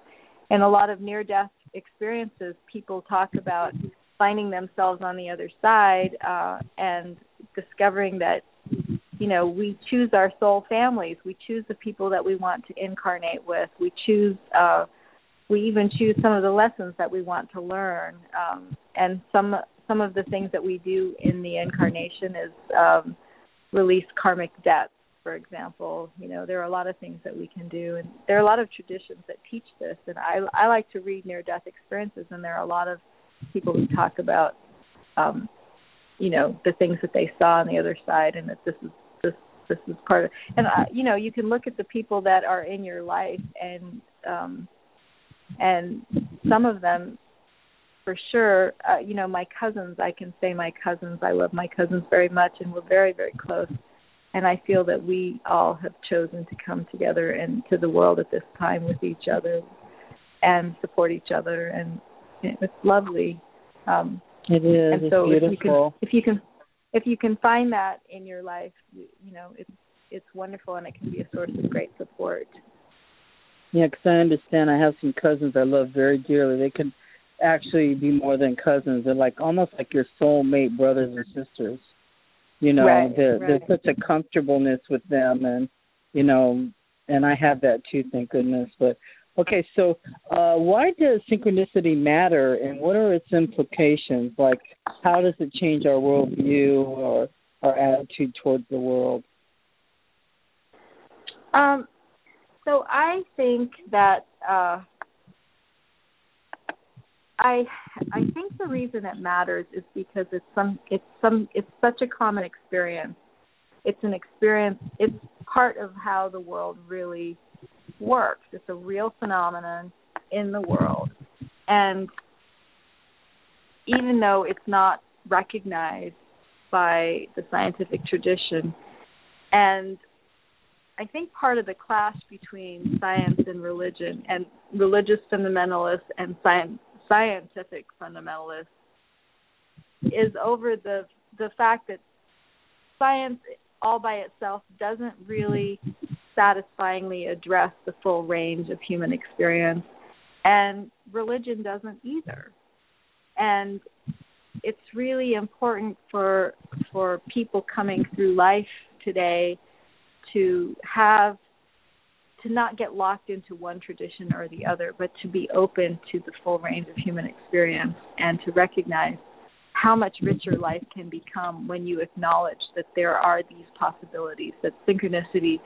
In a lot of near death experiences, people talk about finding themselves on the other side uh, and discovering that you know we choose our soul families. We choose the people that we want to incarnate with. We choose uh we even choose some of the lessons that we want to learn. Um and some some of the things that we do in the incarnation is um release karmic debts for example. You know there are a lot of things that we can do and there are a lot of traditions that teach this and i i like to read near death experiences and there are a lot of people who talk about um you know the things that they saw on the other side and that this is this this is part of and uh, you know you can look at the people that are in your life and um and some of them for sure uh, you know my cousins i can say my cousins i love my cousins very much and we're very very close and i feel that we all have chosen to come together and to the world at this time with each other and support each other and it's lovely um It is. and it's so if you can beautiful. if you can if you can find that in your life you, you know it's it's wonderful and it can be a source of great support Yeah, because I understand. I have some cousins I love very dearly. They can actually be more than cousins. They're like almost like your soulmate brothers and sisters. You know, Right, there, right. there's such a comfortableness with them, and you know, and I have that too. Thank goodness. But okay, so uh why does synchronicity matter, and what are its implications? Like, how does it change our worldview or our attitude towards the world? um so i think that uh I I think the reason it matters is because it's some it's some it's such a common experience. It's an experience it's part of how the world really works. It's a real phenomenon in the world. And even though it's not recognized by the scientific tradition and I think part of the clash between science and religion and religious fundamentalists and science scientific fundamentalists is over the the fact that science all by itself doesn't really satisfyingly address the full range of human experience. And religion doesn't either. And it's really important for for people coming through life today to have to not get locked into one tradition or the other, but to be open to the full range of human experience and to recognize how much richer life can become when you acknowledge that there are these possibilities, that synchronicity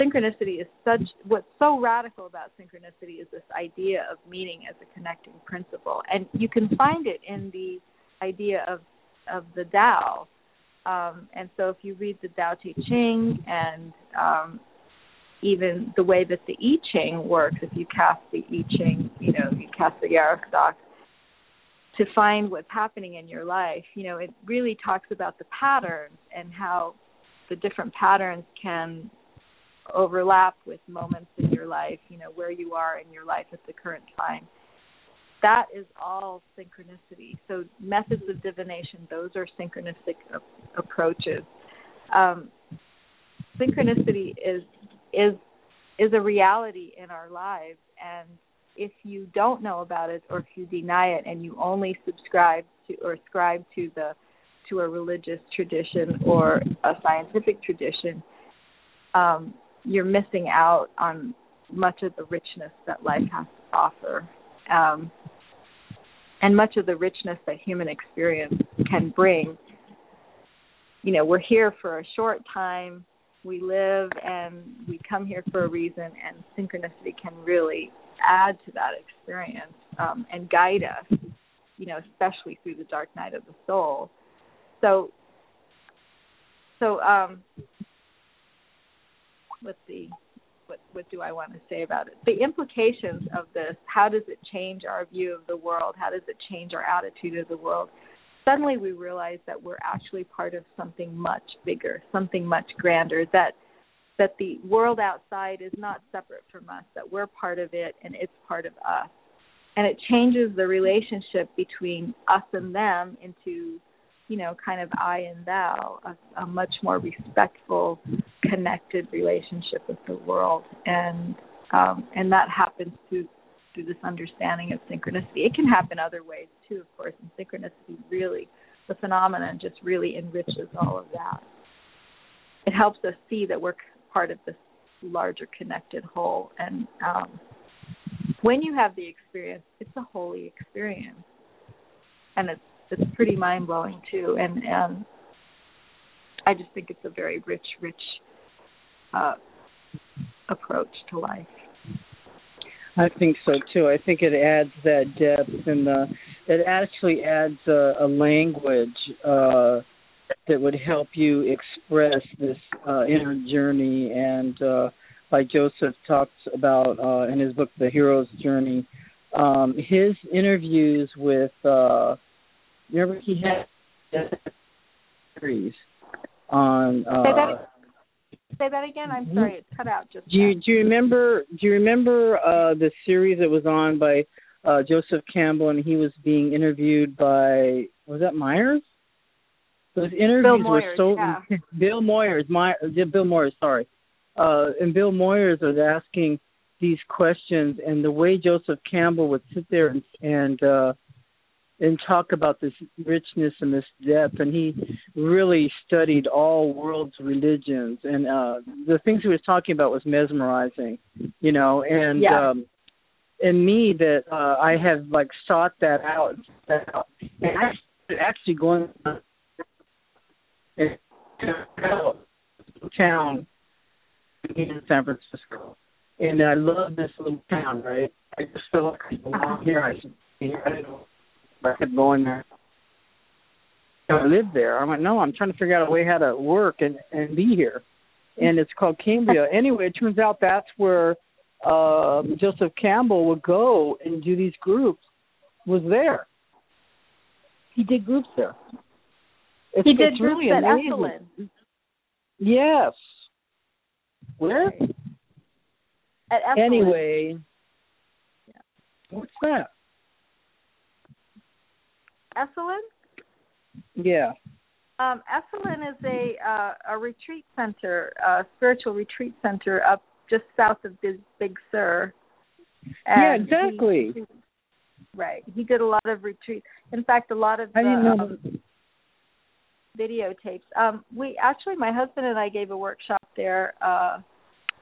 synchronicity is such what's so radical about synchronicity is this idea of meaning as a connecting principle. And you can find it in the idea of of the Tao. Um, and so if you read the Tao Te Ching and um, even the way that the I Ching works, if you cast the I Ching, you know, you cast the yarrow to find what's happening in your life, you know, it really talks about the patterns and how the different patterns can overlap with moments in your life, you know, where you are in your life at the current time. That is all synchronicity. So methods of divination, those are synchronistic a- approaches. Um, synchronicity is is is a reality in our lives. And if you don't know about it or if you deny it and you only subscribe to or ascribe to the to a religious tradition or a scientific tradition um, you're missing out on much of the richness that life has to offer. Um, and much of the richness that human experience can bring. You know we're here for a short time we live and we come here for a reason and synchronicity can really add to that experience um, and guide us you know especially through the dark night of the soul so so um let's see what what do I want to say about it? The implications of this, how does it change our view of the world? How does it change our attitude of the world? Suddenly we realize that we're actually part of something much bigger, something much grander, that that the world outside is not separate from us, that we're part of it and it's part of us. And it changes the relationship between us and them into, you know, kind of I and thou, a, a much more respectful, connected relationship with the world. And um, and that happens through through this understanding of synchronicity. It can happen other ways too, of course, and synchronicity really, the phenomenon just really enriches all of that. It helps us see that we're part of this larger connected whole. And um, when you have the experience, it's a holy experience, and it's it's pretty mind blowing too. And and I just think it's a very rich, rich uh, approach to life. I think so too. I think it adds that depth and the it actually adds a, a language uh, that would help you express this uh, inner journey and uh, like Joseph talks about uh, in his book The Hero's Journey, um, his interviews with uh, remember he had series on uh, Say that again. I'm sorry, it cut out just. Do you do you remember do you remember uh the series that was on by uh Joseph Campbell and he was being interviewed by was that Myers? Those interviews Moyers, were so yeah. Bill Moyers, my Bill Moyers, sorry. Uh and Bill Moyers was asking these questions and the way Joseph Campbell would sit there and and uh and talk about this richness and this depth and he really studied all world's religions. And uh the things he was talking about was mesmerizing you know and yeah. um and me that uh I have like sought that out and I actually going to town in San Francisco and I love this little town right? I just feel like I belong here. I should be here. I didn't know I kept going there. I live there. I'm like, no, I'm trying to figure out a way how to work and and be here. And it's called Cambria. anyway, it turns out that's where uh, Joseph Campbell would go and do these groups. Was there? He did groups there. It's, he did it's groups really at amazing. Esalen. Yes. Where? At Esalen. Anyway. What's that? Esalen? Yeah. Um, Esalen is a uh, a retreat center, a spiritual retreat center up just south of Big, Big Sur. Yeah, exactly. He, right. He did a lot of retreats. In fact, a lot of I didn't know. um, videotapes. Um, we actually, my husband and I gave a workshop there uh,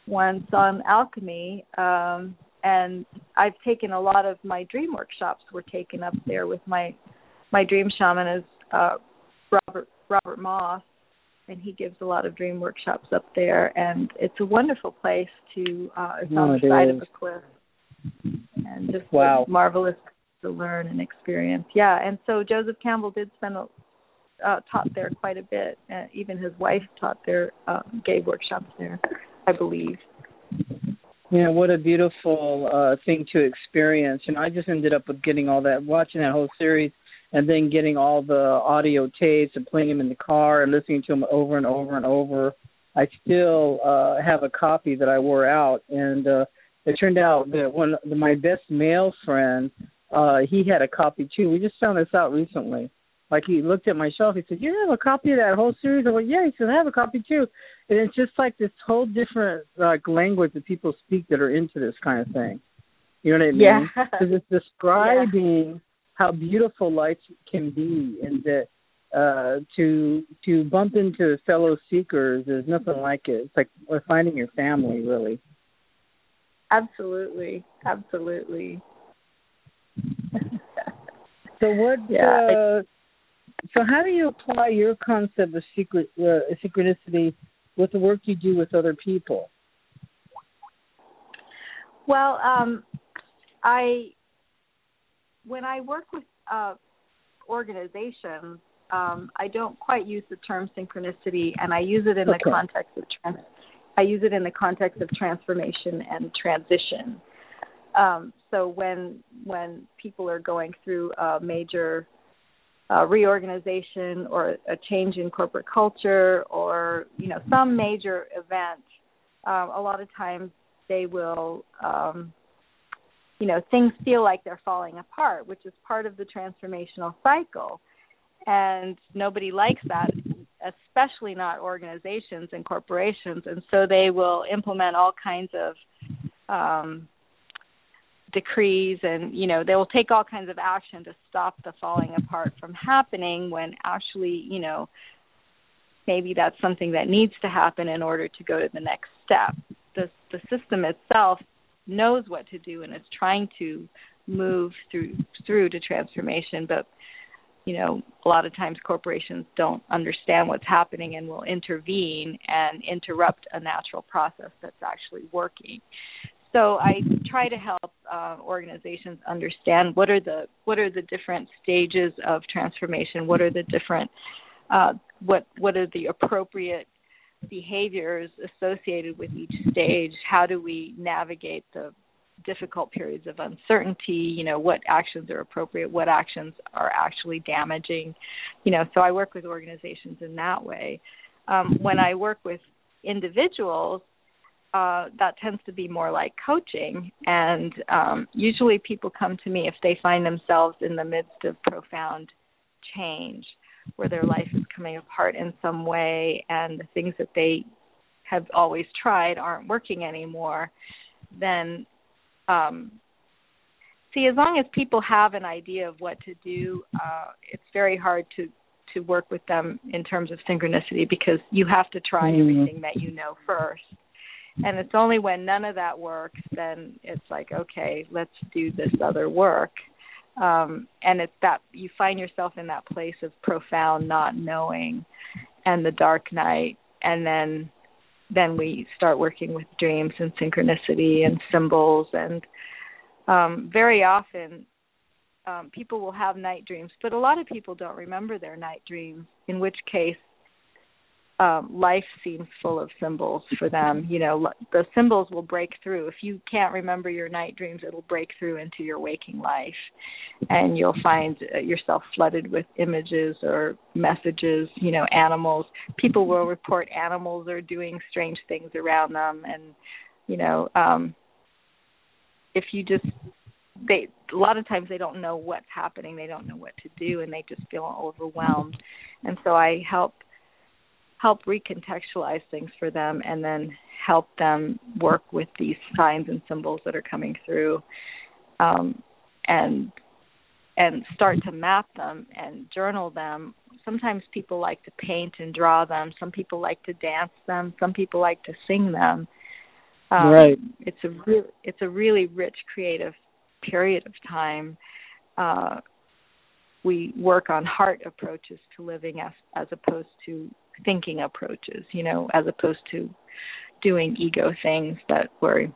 once on alchemy, um, and I've taken a lot of my dream workshops were taken up there with my my dream shaman is uh, Robert Robert Moss, and he gives a lot of dream workshops up there, and it's a wonderful place to. Uh, it's on the side is. of a cliff, and just Wow. marvelous to learn and experience. Yeah, and so Joseph Campbell did spend a uh, taught there quite a bit. Uh, even his wife taught there, uh, gave workshops there, I believe. Yeah, what a beautiful uh thing to experience. And I just ended up with getting all that watching that whole series and then getting all the audio tapes and playing them in the car and listening to them over and over and over. I still uh have a copy that I wore out and uh it turned out that one my best male friend uh he had a copy too. We just found this out recently. Like he looked at my shelf, he said, "You have a copy of that whole series?" I went, "Yeah." He said, "I have a copy too." And it's just like this whole different like language that people speak that are into this kind of thing. You know what I mean? Yeah. Because it's describing how beautiful life can be, and that uh to to bump into fellow seekers is nothing like it. It's like finding your family, really. Absolutely, absolutely. So what? Yeah, Uh, so how do you apply your concept of secret uh, synchronicity with the work you do with other people? Well, um, I when I work with uh, organizations, um, I don't quite use the term synchronicity, and I use it in the context of trans- I use it in the context of transformation and transition. Um, so when when people are going through a major uh, reorganization or a change in corporate culture or you know some major event, um, a lot of times they will um, you know things feel like they're falling apart, which is part of the transformational cycle, and nobody likes that, especially not organizations and corporations, and so they will implement all kinds of um, decrees and you know they will take all kinds of action to stop the falling apart from happening when actually you know maybe that's something that needs to happen in order to go to the next step. The the system itself knows what to do and is trying to move through through to transformation but you know a lot of times corporations don't understand what's happening and will intervene and interrupt a natural process that's actually working so I try to help uh, organizations understand what are the what are the different stages of transformation. What are the different uh, what what are the appropriate behaviors associated with each stage? How do we navigate the difficult periods of uncertainty? You know, what actions are appropriate? What actions are actually damaging? You know, so I work with organizations in that way. Um, when I work with individuals, uh, that tends to be more like coaching. And um, usually people come to me if they find themselves in the midst of profound change, where their life is coming apart in some way and the things that they have always tried aren't working anymore. Then, um, see, as long as people have an idea of what to do, uh, it's very hard to to work with them in terms of synchronicity because you have to try Mhm. everything that you know first and it's only when none of that works then it's like okay let's do this other work um and it's that you find yourself in that place of profound not knowing and the dark night. And then then we start working with dreams and synchronicity and symbols. And um very often um people will have night dreams but a lot of people don't remember their night dreams in which case um, life seems full of symbols for them. You know, the symbols will break through. If you can't remember your night dreams, it'll break through into your waking life, and you'll find uh, yourself flooded with images or messages. You know, animals. People will report animals are doing strange things around them, and you know, um, if you just they a lot of times they don't know what's happening they don't know what to do and they just feel overwhelmed and so i help help recontextualize things for them and then help them work with these signs and symbols that are coming through um, and and start to map them and journal them. Sometimes people like to paint and draw them. Some people like to dance them. Some people like to sing them. Um, right. it's a real it's a really rich creative period of time. Uh we work on heart approaches to living as as opposed to thinking approaches you know as opposed to doing ego things that we're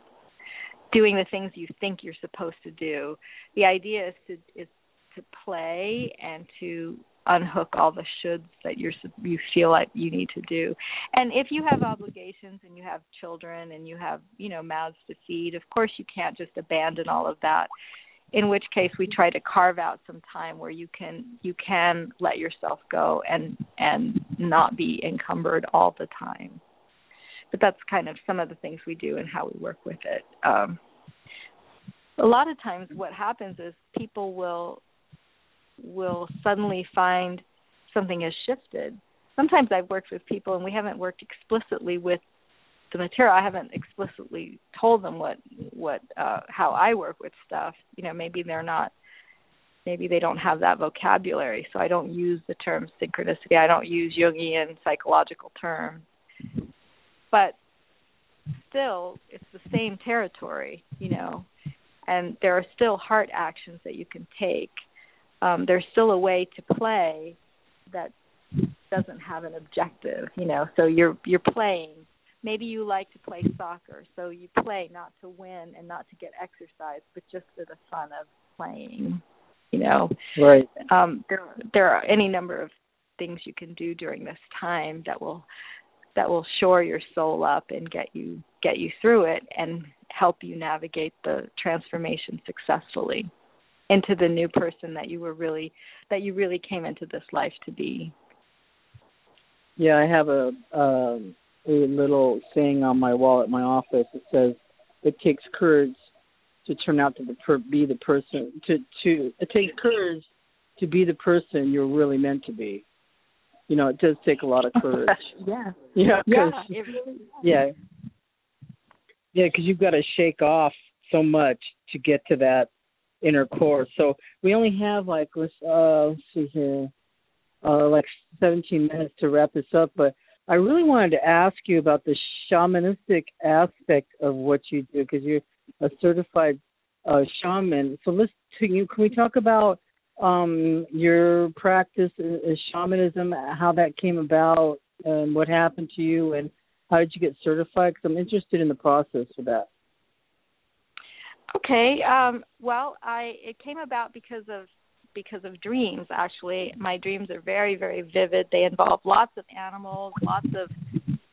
doing the things you think you're supposed to do. The idea is to is to play and to unhook all the shoulds that you're you feel like you need to do. And if you have obligations and you have children and you have you know mouths to feed of course you can't just abandon all of that in which case we try to carve out some time where you can you can let yourself go and and not be encumbered all the time. But that's kind of some of the things we do and how we work with it. Um a lot of times what happens is people will will suddenly find something has shifted. Sometimes i've worked with people and we haven't worked explicitly with the material. I haven't explicitly told them what what uh how i work with stuff. You know maybe they're not maybe they don't have that vocabulary so i don't use the term synchronicity. I don't use jungian psychological terms. But still it's the same territory you know and there are still heart actions that you can take. Um there's still a way to play that doesn't have an objective you know. So you're you're playing maybe you like to play soccer, so you play not to win and not to get exercise, but just for the fun of playing. You know, right? Um, there there are any number of things you can do during this time that will that will shore your soul up and get you get you through it and help you navigate the transformation successfully into the new person that you were really that you really came into this life to be. Yeah, I have a um a little saying on my wall at my office. It says, "It takes courage to turn out to the per- be the person to to it takes courage to be the person you're really meant to be." You know, it does take a lot of courage. yeah. Yeah. Yeah. Really yeah. Yeah, because you've got to shake off so much to get to that inner core. So we only have like let's uh let's see here, uh like 17 minutes to wrap this up, but I really wanted to ask you about the shamanistic aspect of what you do because you're a certified uh, shaman. So let's can, you, can we talk about um, your practice as shamanism, how that came about, and what happened to you, and how did you get certified? Because I'm interested in the process for that. Okay. Um, well, I it came about because of because of dreams actually. My dreams are very very vivid. They involve lots of animals lots of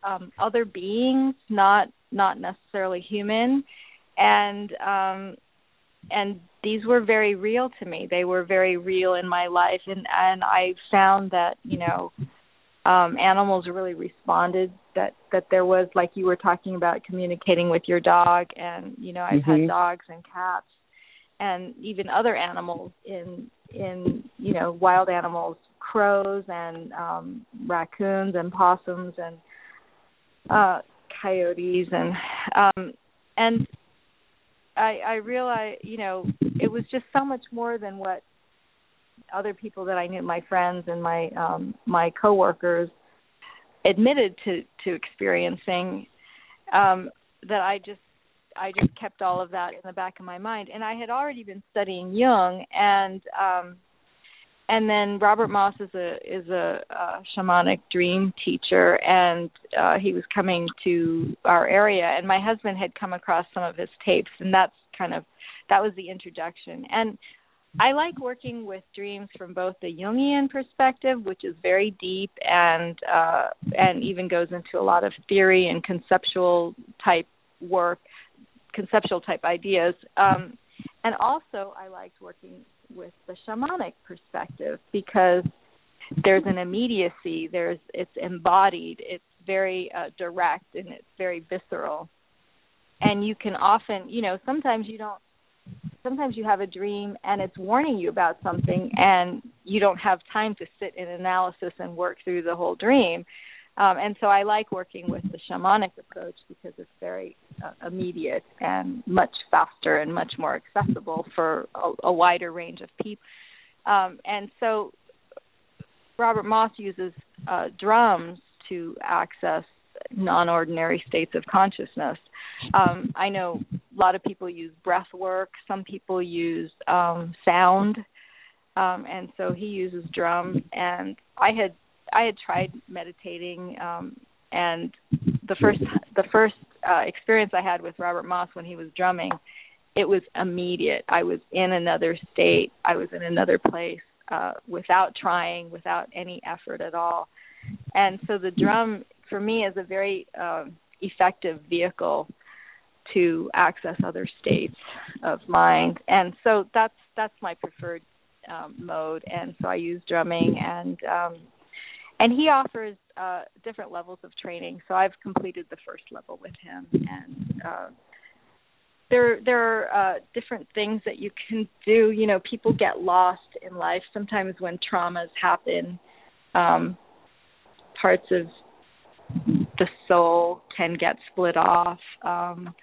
um other beings not not necessarily human. And um and these were very real to me. They were very real in my life. And and i found that you know um animals really responded that that there was like you were talking about communicating with your dog. And you know i've mm-hmm. had dogs and cats and even other animals in in you know wild animals crows and um raccoons and possums and uh coyotes and um and i i realized you know it was just so much more than what other people that i knew my friends and my um my coworkers admitted to to experiencing um that i just I just kept all of that in the back of my mind. And I had already been studying Jung and um and then Robert Moss is a is a, shamanic dream teacher and uh he was coming to our area and my husband had come across some of his tapes and that's kind of that was the introduction. And I like working with dreams from both the Jungian perspective, which is very deep and uh, and even goes into a lot of theory and conceptual type work, conceptual type ideas. Um, and also, I liked working with the shamanic perspective because there's an immediacy. There's it's embodied. It's very uh, direct and it's very visceral. And you can often, you know, sometimes you don't. Sometimes you have a dream and it's warning you about something, and you don't have time to sit in analysis and work through the whole dream um, and so I like working with the shamanic approach because it's very uh, immediate and much faster and much more accessible for a, a wider range of people Um, and so Robert Moss uses uh, drums to access non-ordinary states of consciousness. Um, I know a lot of people use breath work. Some people use um, sound, um, and so he uses drum. And I had I had tried meditating, um, and the first the first uh, experience I had with Robert Moss when he was drumming, it was immediate. I was in another state. I was in another place uh, without trying, without any effort at all. And so the drum for me is a very uh, effective vehicle to access other states of mind. And so that's that's my preferred um, mode. And so I use drumming and um, and he offers uh, different levels of training. So I've completed the first level with him, and uh, there there are uh, different things that you can do. You know, people get lost in life sometimes when traumas happen. Um, parts of the soul can get split off. Um,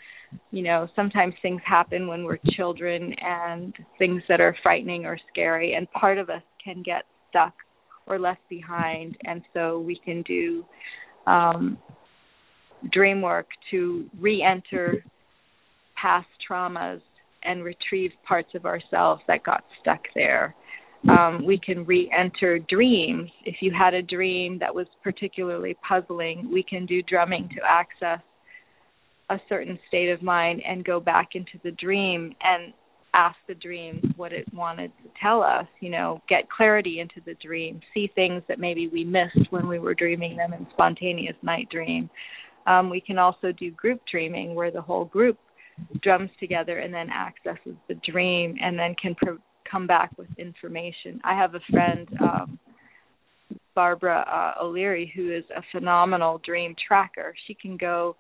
you know, sometimes things happen when we're children and things that are frightening or scary, and part of us can get stuck or left behind, and so we can do um, dream work to re-enter past traumas and retrieve parts of ourselves that got stuck there. Um, we can re enter dreams. If you had a dream that was particularly puzzling, we can do drumming to access a certain state of mind and go back into the dream and ask the dream what it wanted to tell us, you know, get clarity into the dream, see things that maybe we missed when we were dreaming them in spontaneous night dream. Um, we can also do group dreaming where the whole group drums together and then accesses the dream and then can pro- come back with information. I have a friend, um, Barbara uh, O'Leary, who is a phenomenal dream tracker. She can go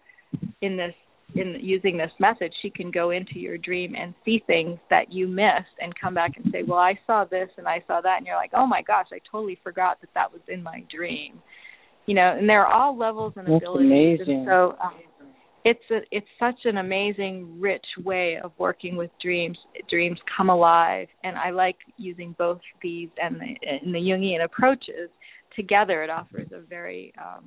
in this in using this method, she can go into your dream and see things that you missed and come back and say, "Well, I saw this and I saw that," and you're like, "Oh my gosh, I totally forgot that that was in my dream." You know, and there are all levels and That's abilities. Amazing. And so um, it's a it's such an amazing, rich way of working with dreams. Dreams come alive, and I like using both these and the and the Jungian approaches together. It offers a very um,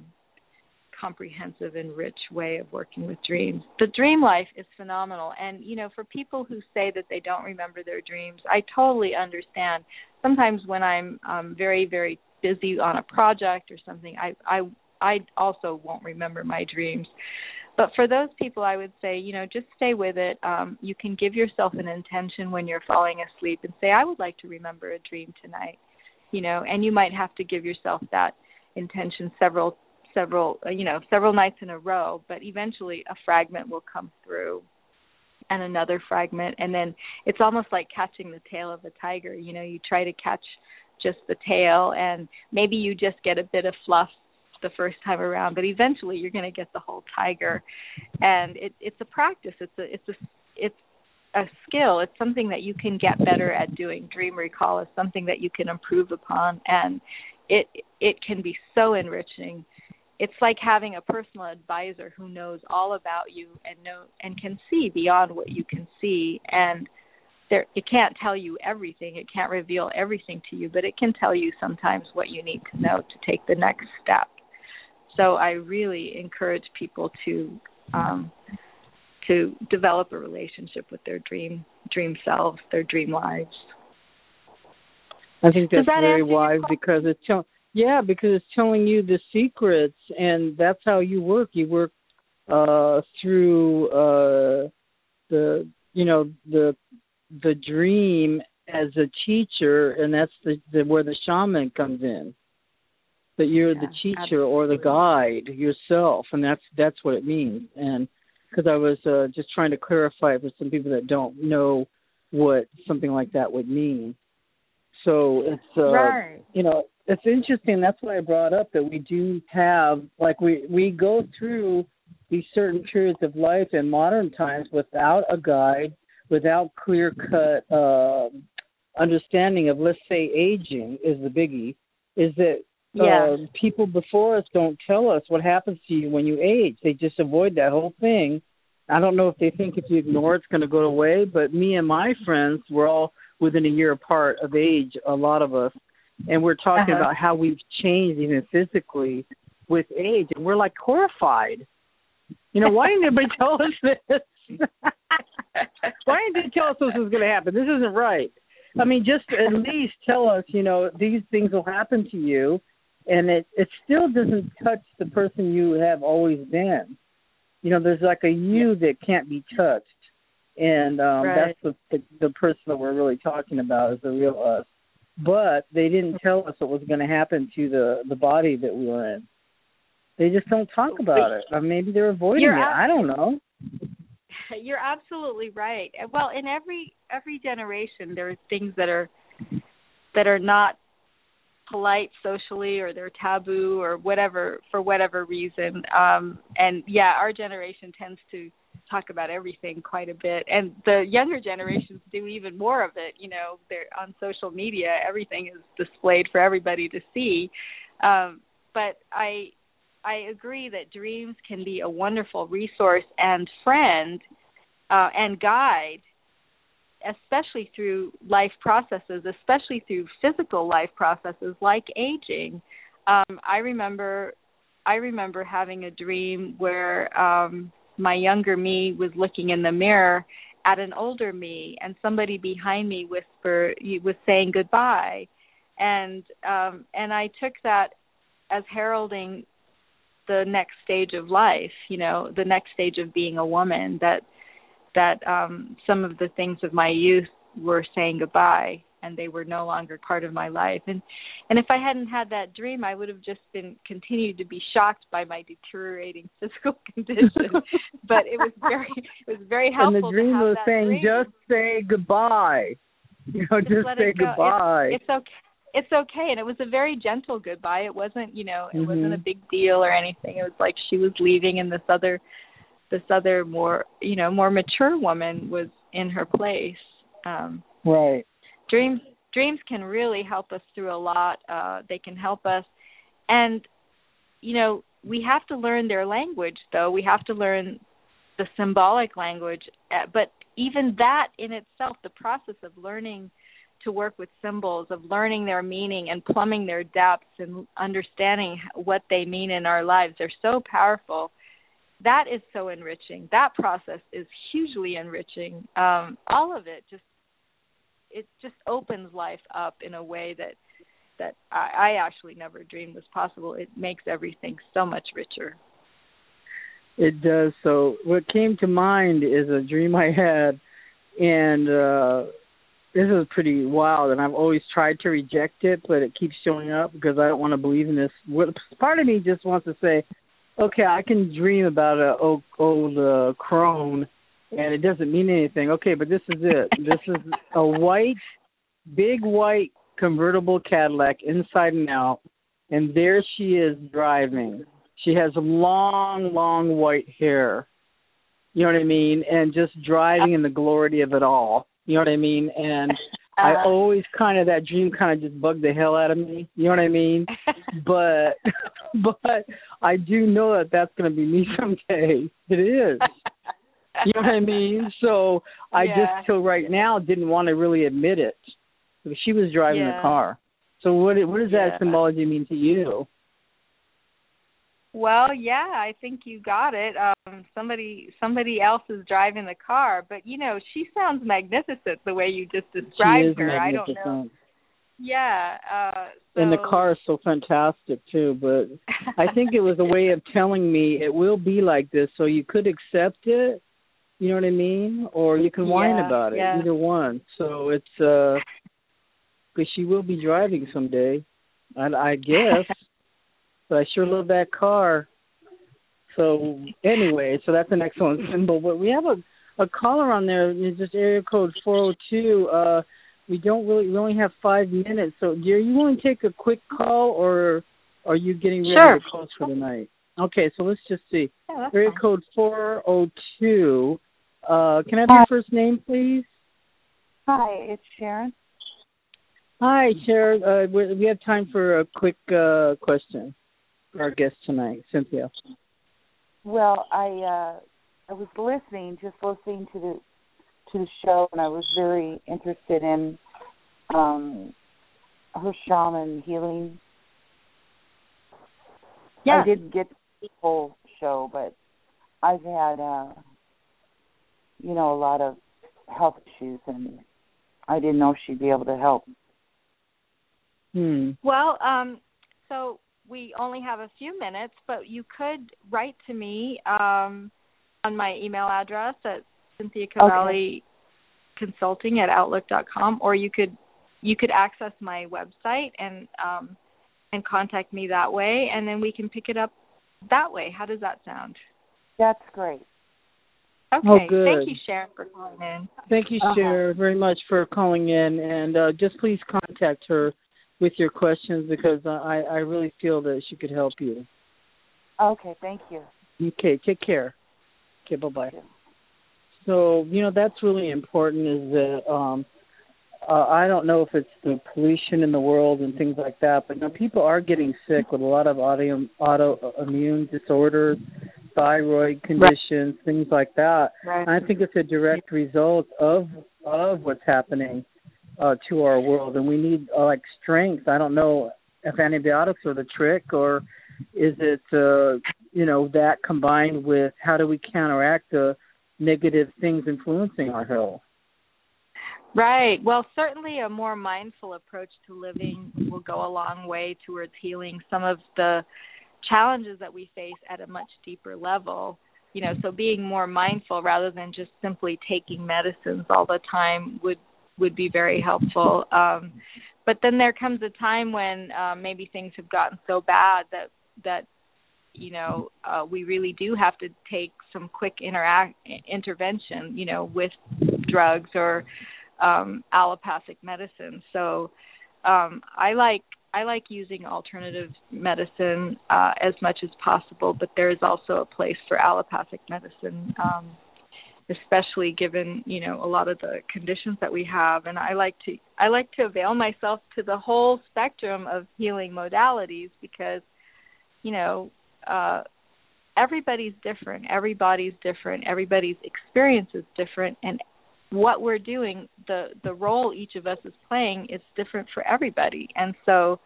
comprehensive and rich way of working with dreams. The dream life is phenomenal and you know for people who say that they don't remember their dreams, I totally understand. Sometimes when I'm um very very busy on a project or something, I I I also won't remember my dreams. But for those people I would say, you know, just stay with it. Um you can give yourself an intention when you're falling asleep and say I would like to remember a dream tonight. You know, and you might have to give yourself that intention several several uh, you know several nights in a row but eventually a fragment will come through and another fragment. And then it's almost like catching the tail of a tiger. You know you try to catch just the tail and maybe you just get a bit of fluff the first time around but eventually you're going to get the whole tiger. And it it's a practice. It's a it's a it's a skill. It's something that you can get better at doing. Dream recall is something that you can improve upon. And it it can be so enriching it's like having a personal advisor who knows all about you and know and can see beyond what you can see. And there it can't tell you everything. It can't reveal everything to you but it can tell you sometimes what you need to know to take the next step. So i really encourage people to um to develop a relationship with their dream dream selves their dream lives. I think that's that very wise because it's yeah because it's telling you the secrets and that's how you work. You work uh through uh the you know the the dream as a teacher and that's the, the where the shaman comes in. That you're the Yeah, teacher or the guide yourself and that's that's what it means. And because I was uh just trying to clarify for some people that don't know what something like that would mean. So it's uh right you know it's interesting that's why i brought up that we do have like we we go through these certain periods of life in modern times without a guide without clear cut uh, understanding of let's say aging is the biggie is that uh, people before us don't tell us what happens to you when you age. They just avoid that whole thing. I don't know if they think if you ignore it's going to go away but me and my friends were all within a year apart of age, a lot of us, and we're talking Uh-huh. about how we've changed even physically with age, and we're like horrified. You know, why didn't anybody tell us this? why didn't they tell us this was going to happen? This isn't right. I mean, just at least tell us, you know, these things will happen to you, and it it still doesn't touch the person you have always been. You know, there's like a you that can't be touched, and um Right. that's the, the the person that we're really talking about is the real us. But they didn't tell us what was going to happen to the the body that we were in. They just don't talk about it. Or maybe they're avoiding it. ab- I don't know. You're absolutely right. Well, in every every generation, there are things that are that are not polite socially, or they're taboo, or whatever for whatever reason. Um, and yeah, our generation tends to talk about everything quite a bit, and the younger generations do even more of it. You know, they're on social media; everything is displayed for everybody to see. Um, but I I agree that dreams can be a wonderful resource and friend uh, and guide, especially through life processes, especially through physical life processes like aging. Um, I remember, I remember having a dream where um, my younger me was looking in the mirror at an older me, and somebody behind me whisper was saying goodbye, and um, and I took that as heralding the next stage of life you know the next stage of being a woman that that um some of the things of my youth were saying goodbye and they were no longer part of my life and and if i hadn't had that dream i would have just been continued to be shocked by my deteriorating physical condition but it was very it was very helpful and the dream was saying, dream. "Just say goodbye." You know, just, let say it goodbye. It's, it's okay. It's okay, and it was a very gentle goodbye. It wasn't, you know, it wasn't a Mhm. big deal or anything. It was like she was leaving, and this other, this other more, you know, more mature woman was in her place. Um, right. Dreams, dreams can really help us through a lot. Uh, they can help us, and you know, we have to learn their language, though. We have to learn the symbolic language, uh, but even that in itself, the process of learning to work with symbols, of learning their meaning and plumbing their depths and understanding what they mean in our lives, they're so powerful. That is so enriching. That process is hugely enriching. Um, all of it just it just opens life up in a way that that I, I actually never dreamed was possible. It makes everything so much richer. It does. So what came to mind is a dream I had, and uh this is pretty wild. And I've always tried to reject it, but it keeps showing up because I don't want to believe in this. Part of me just wants to say, okay, I can dream about a old, old uh, crone, and it doesn't mean anything. Okay, but this is it. This is a white, big white convertible Cadillac inside and out, and there she is driving. She has long, long white hair. You know what I mean? And just driving in the glory of it all. You know what I mean? And I Uh, always kind of that dream kind of just bugged the hell out of me. You know what I mean? But but I do know that that's going to be me someday. It is. You know what I mean? So I Yeah. just till right now didn't want to really admit it. Because she was driving Yeah. the car. So what what does that Yeah. symbology mean to you? Well, yeah, I think you got it. Um somebody somebody else is driving the car, but you know, she sounds magnificent the way you just described her. I don't know. Yeah, uh so And the car is so fantastic too, but I think it was a way of telling me it will be like this, so you could accept it. You know what I mean? Or you can whine Yeah, about it. yeah. Either one. So it's uh, because she will be driving someday, I, I guess. but I sure love that car. So anyway, so that's an excellent symbol. But we have a a caller on there. It's just area code four zero two. Uh, we don't really we only have five minutes. So, dear, you want to take a quick call, or are you getting ready Sure. to close for the night? Okay, so let's just see. Yeah, Area fine. code four zero two. Uh, can I have your first name, please? Hi, it's Sharon. Hi, Sharon. Uh, we, we have time for a quick uh, question for our guest tonight, Cynthia. Well, I uh I was listening, just listening to the to the show, and I was very interested in um her shaman healing. Yeah. I didn't get whole show, but I've had uh you know, a lot of health issues and I didn't know she'd be able to help. Hmm. Well, um, so we only have a few minutes, but you could write to me um, on my email address at Cynthia Cavalli Consulting at Outlook.com, or you could you could access my website and um, and contact me that way, and then we can pick it up that way. How does that sound? That's great. Okay. Oh, good. Thank you, Sharon, for calling in. Thank you, Uh-huh. Cher, very much for calling in, and uh, just please contact her with your questions because uh, I I really feel that she could help you. Okay, thank you. Okay, take care. Okay, bye bye. So you know that's really important. Is that um, uh, I don't know if it's the pollution in the world and things like that, but you know, people are getting sick with a lot of auto autoimmune disorders, thyroid conditions, things like that. Right. I think it's a direct result of of what's happening uh, to our world, and we need uh, like strength. I don't know if antibiotics are the trick, or is it uh, you know that combined with how do we counteract the negative things influencing our health? Right. Well, certainly a more mindful approach to living will go a long way towards healing some of the challenges that we face at a much deeper level. You know, so being more mindful rather than just simply taking medicines all the time would would be very helpful. Um, but then there comes a time when uh, maybe things have gotten so bad that that you know uh, we really do have to take some quick interact intervention. You know, with drugs or um allopathic medicine. So um I like I like using alternative medicine uh as much as possible, but there is also a place for allopathic medicine um especially given, you know, a lot of the conditions that we have and I like to I like to avail myself to the whole spectrum of healing modalities because you know, uh everybody's different, everybody's different, everybody's experience is different and what we're doing the the role each of us is playing is different for everybody. And so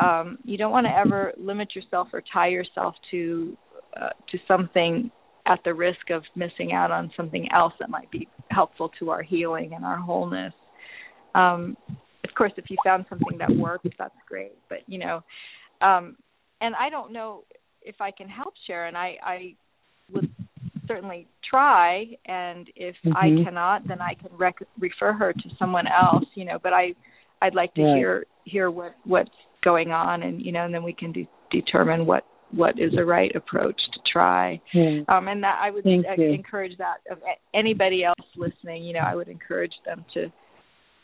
um you don't want to ever limit yourself or tie yourself to uh, to something at the risk of missing out on something else that might be helpful to our healing and our wholeness. Um of course if you found something that works that's great but you know um and I don't know if I can help Sharon. I I would certainly try and if Mhm. I cannot then I can rec- refer her to someone else you know but I I'd like to Right. hear hear what what's going on and you know and then we can de- determine what what is the right approach to try Yeah. um and that I would uh, encourage that of anybody else listening you know I would encourage them to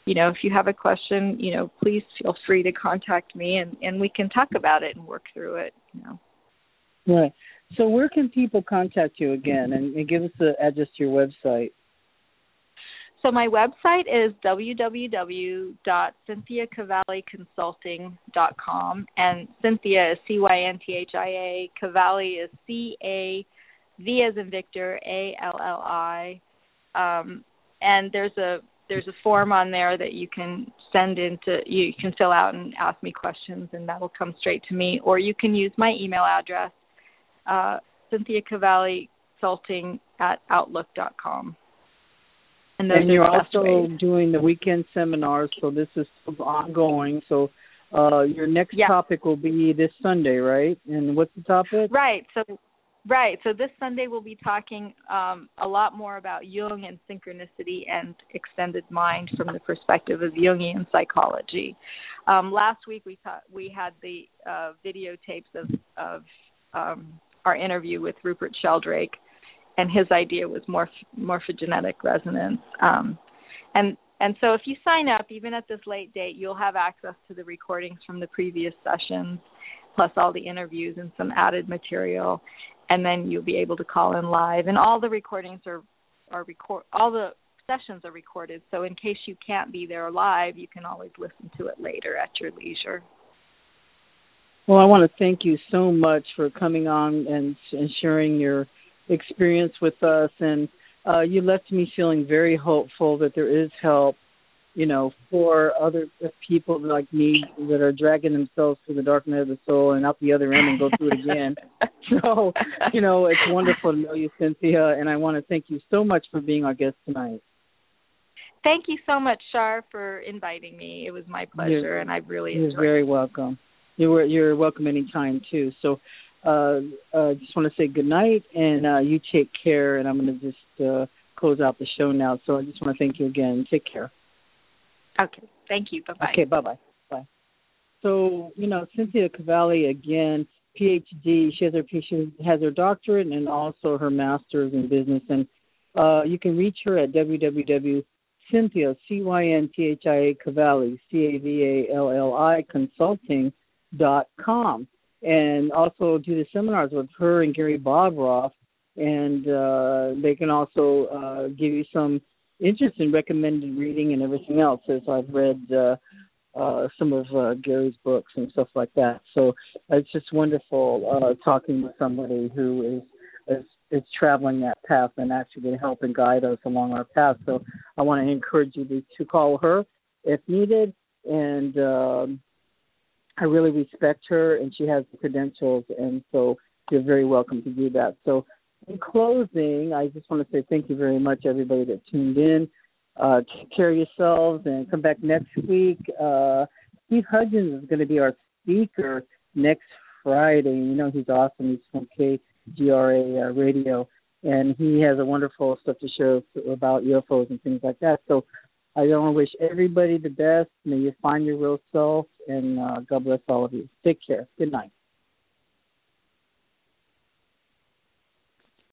you know if you have a question you know please feel free to contact me and and we can talk about it and work through it you know Right. So where can people contact you again and, and give us the address to your website? So my website is www.cynthiacavalliconsulting.com and Cynthia is C Y N T H I A, Cavalli is C A V as in Victor, A L L I. Um and there's a there's a form on there that you can send into you can fill out and ask me questions and that will come straight to me or you can use my email address uh Cynthia Cavalli Consulting at outlook.com. And and you're also ways. doing the weekend seminars, so this is ongoing. So uh your next Yeah. topic will be this Sunday, right? And what's the topic? Right. So right. So this Sunday we'll be talking um, a lot more about Jung and synchronicity and extended mind from the perspective of Jungian psychology. Um, last week we ta- we had the uh, videotapes of of um, our interview with Rupert Sheldrake, and his idea was morph- morphogenetic resonance. Um, and and so if you sign up, even at this late date, you'll have access to the recordings from the previous sessions, plus all the interviews and some added material, and then you'll be able to call in live. And all the recordings are are record all the sessions are recorded. So in case you can't be there live, you can always listen to it later at your leisure. Well, I want to thank you so much for coming on and, and sharing your experience with us. And uh, you left me feeling very hopeful that there is help you know, for other people like me that are dragging themselves through the dark night of the soul and out the other end and go through it again. so, you know, it's wonderful to know you, Cynthia, and I want to thank you so much for being our guest tonight. Thank you so much, Shar, for inviting me. It was my pleasure, you're, and I've really enjoyed. You're very welcome. You're you're welcome anytime too. So, uh, uh, just want to say good night, and uh, you take care. And I'm going to just uh, close out the show now. So I just want to thank you again. Take care. Okay. Thank you. Bye bye. Okay. Bye bye. Bye. So you know Cynthia Cavalli again, PhD. She has her she has her doctorate and also her master's in business. And uh, you can reach her at www. Cynthia C Y N T H I A Cavalli C A V A L L I Consulting dot com, and also do the seminars with her and Gary Bobroff, and uh, they can also uh, give you some interest in recommended reading and everything else as I've read uh, uh, some of uh, Gary's books and stuff like that. So it's just wonderful uh, talking with somebody who is, is is traveling that path and actually help and guide us along our path. So I want to encourage you to, to call her if needed, and um, I really respect her, and she has the credentials, and so you're very welcome to do that. So in closing, I just want to say thank you very much, everybody that tuned in. Uh, take care of yourselves and come back next week. Uh, Steve Hudgens is going to be our speaker next Friday. You know, he's awesome. He's from KGRA uh, Radio, and he has a wonderful stuff to share about UFOs and things like that. So I want to wish everybody the best. May you find your real self, and uh, God bless all of you. Take care. Good night.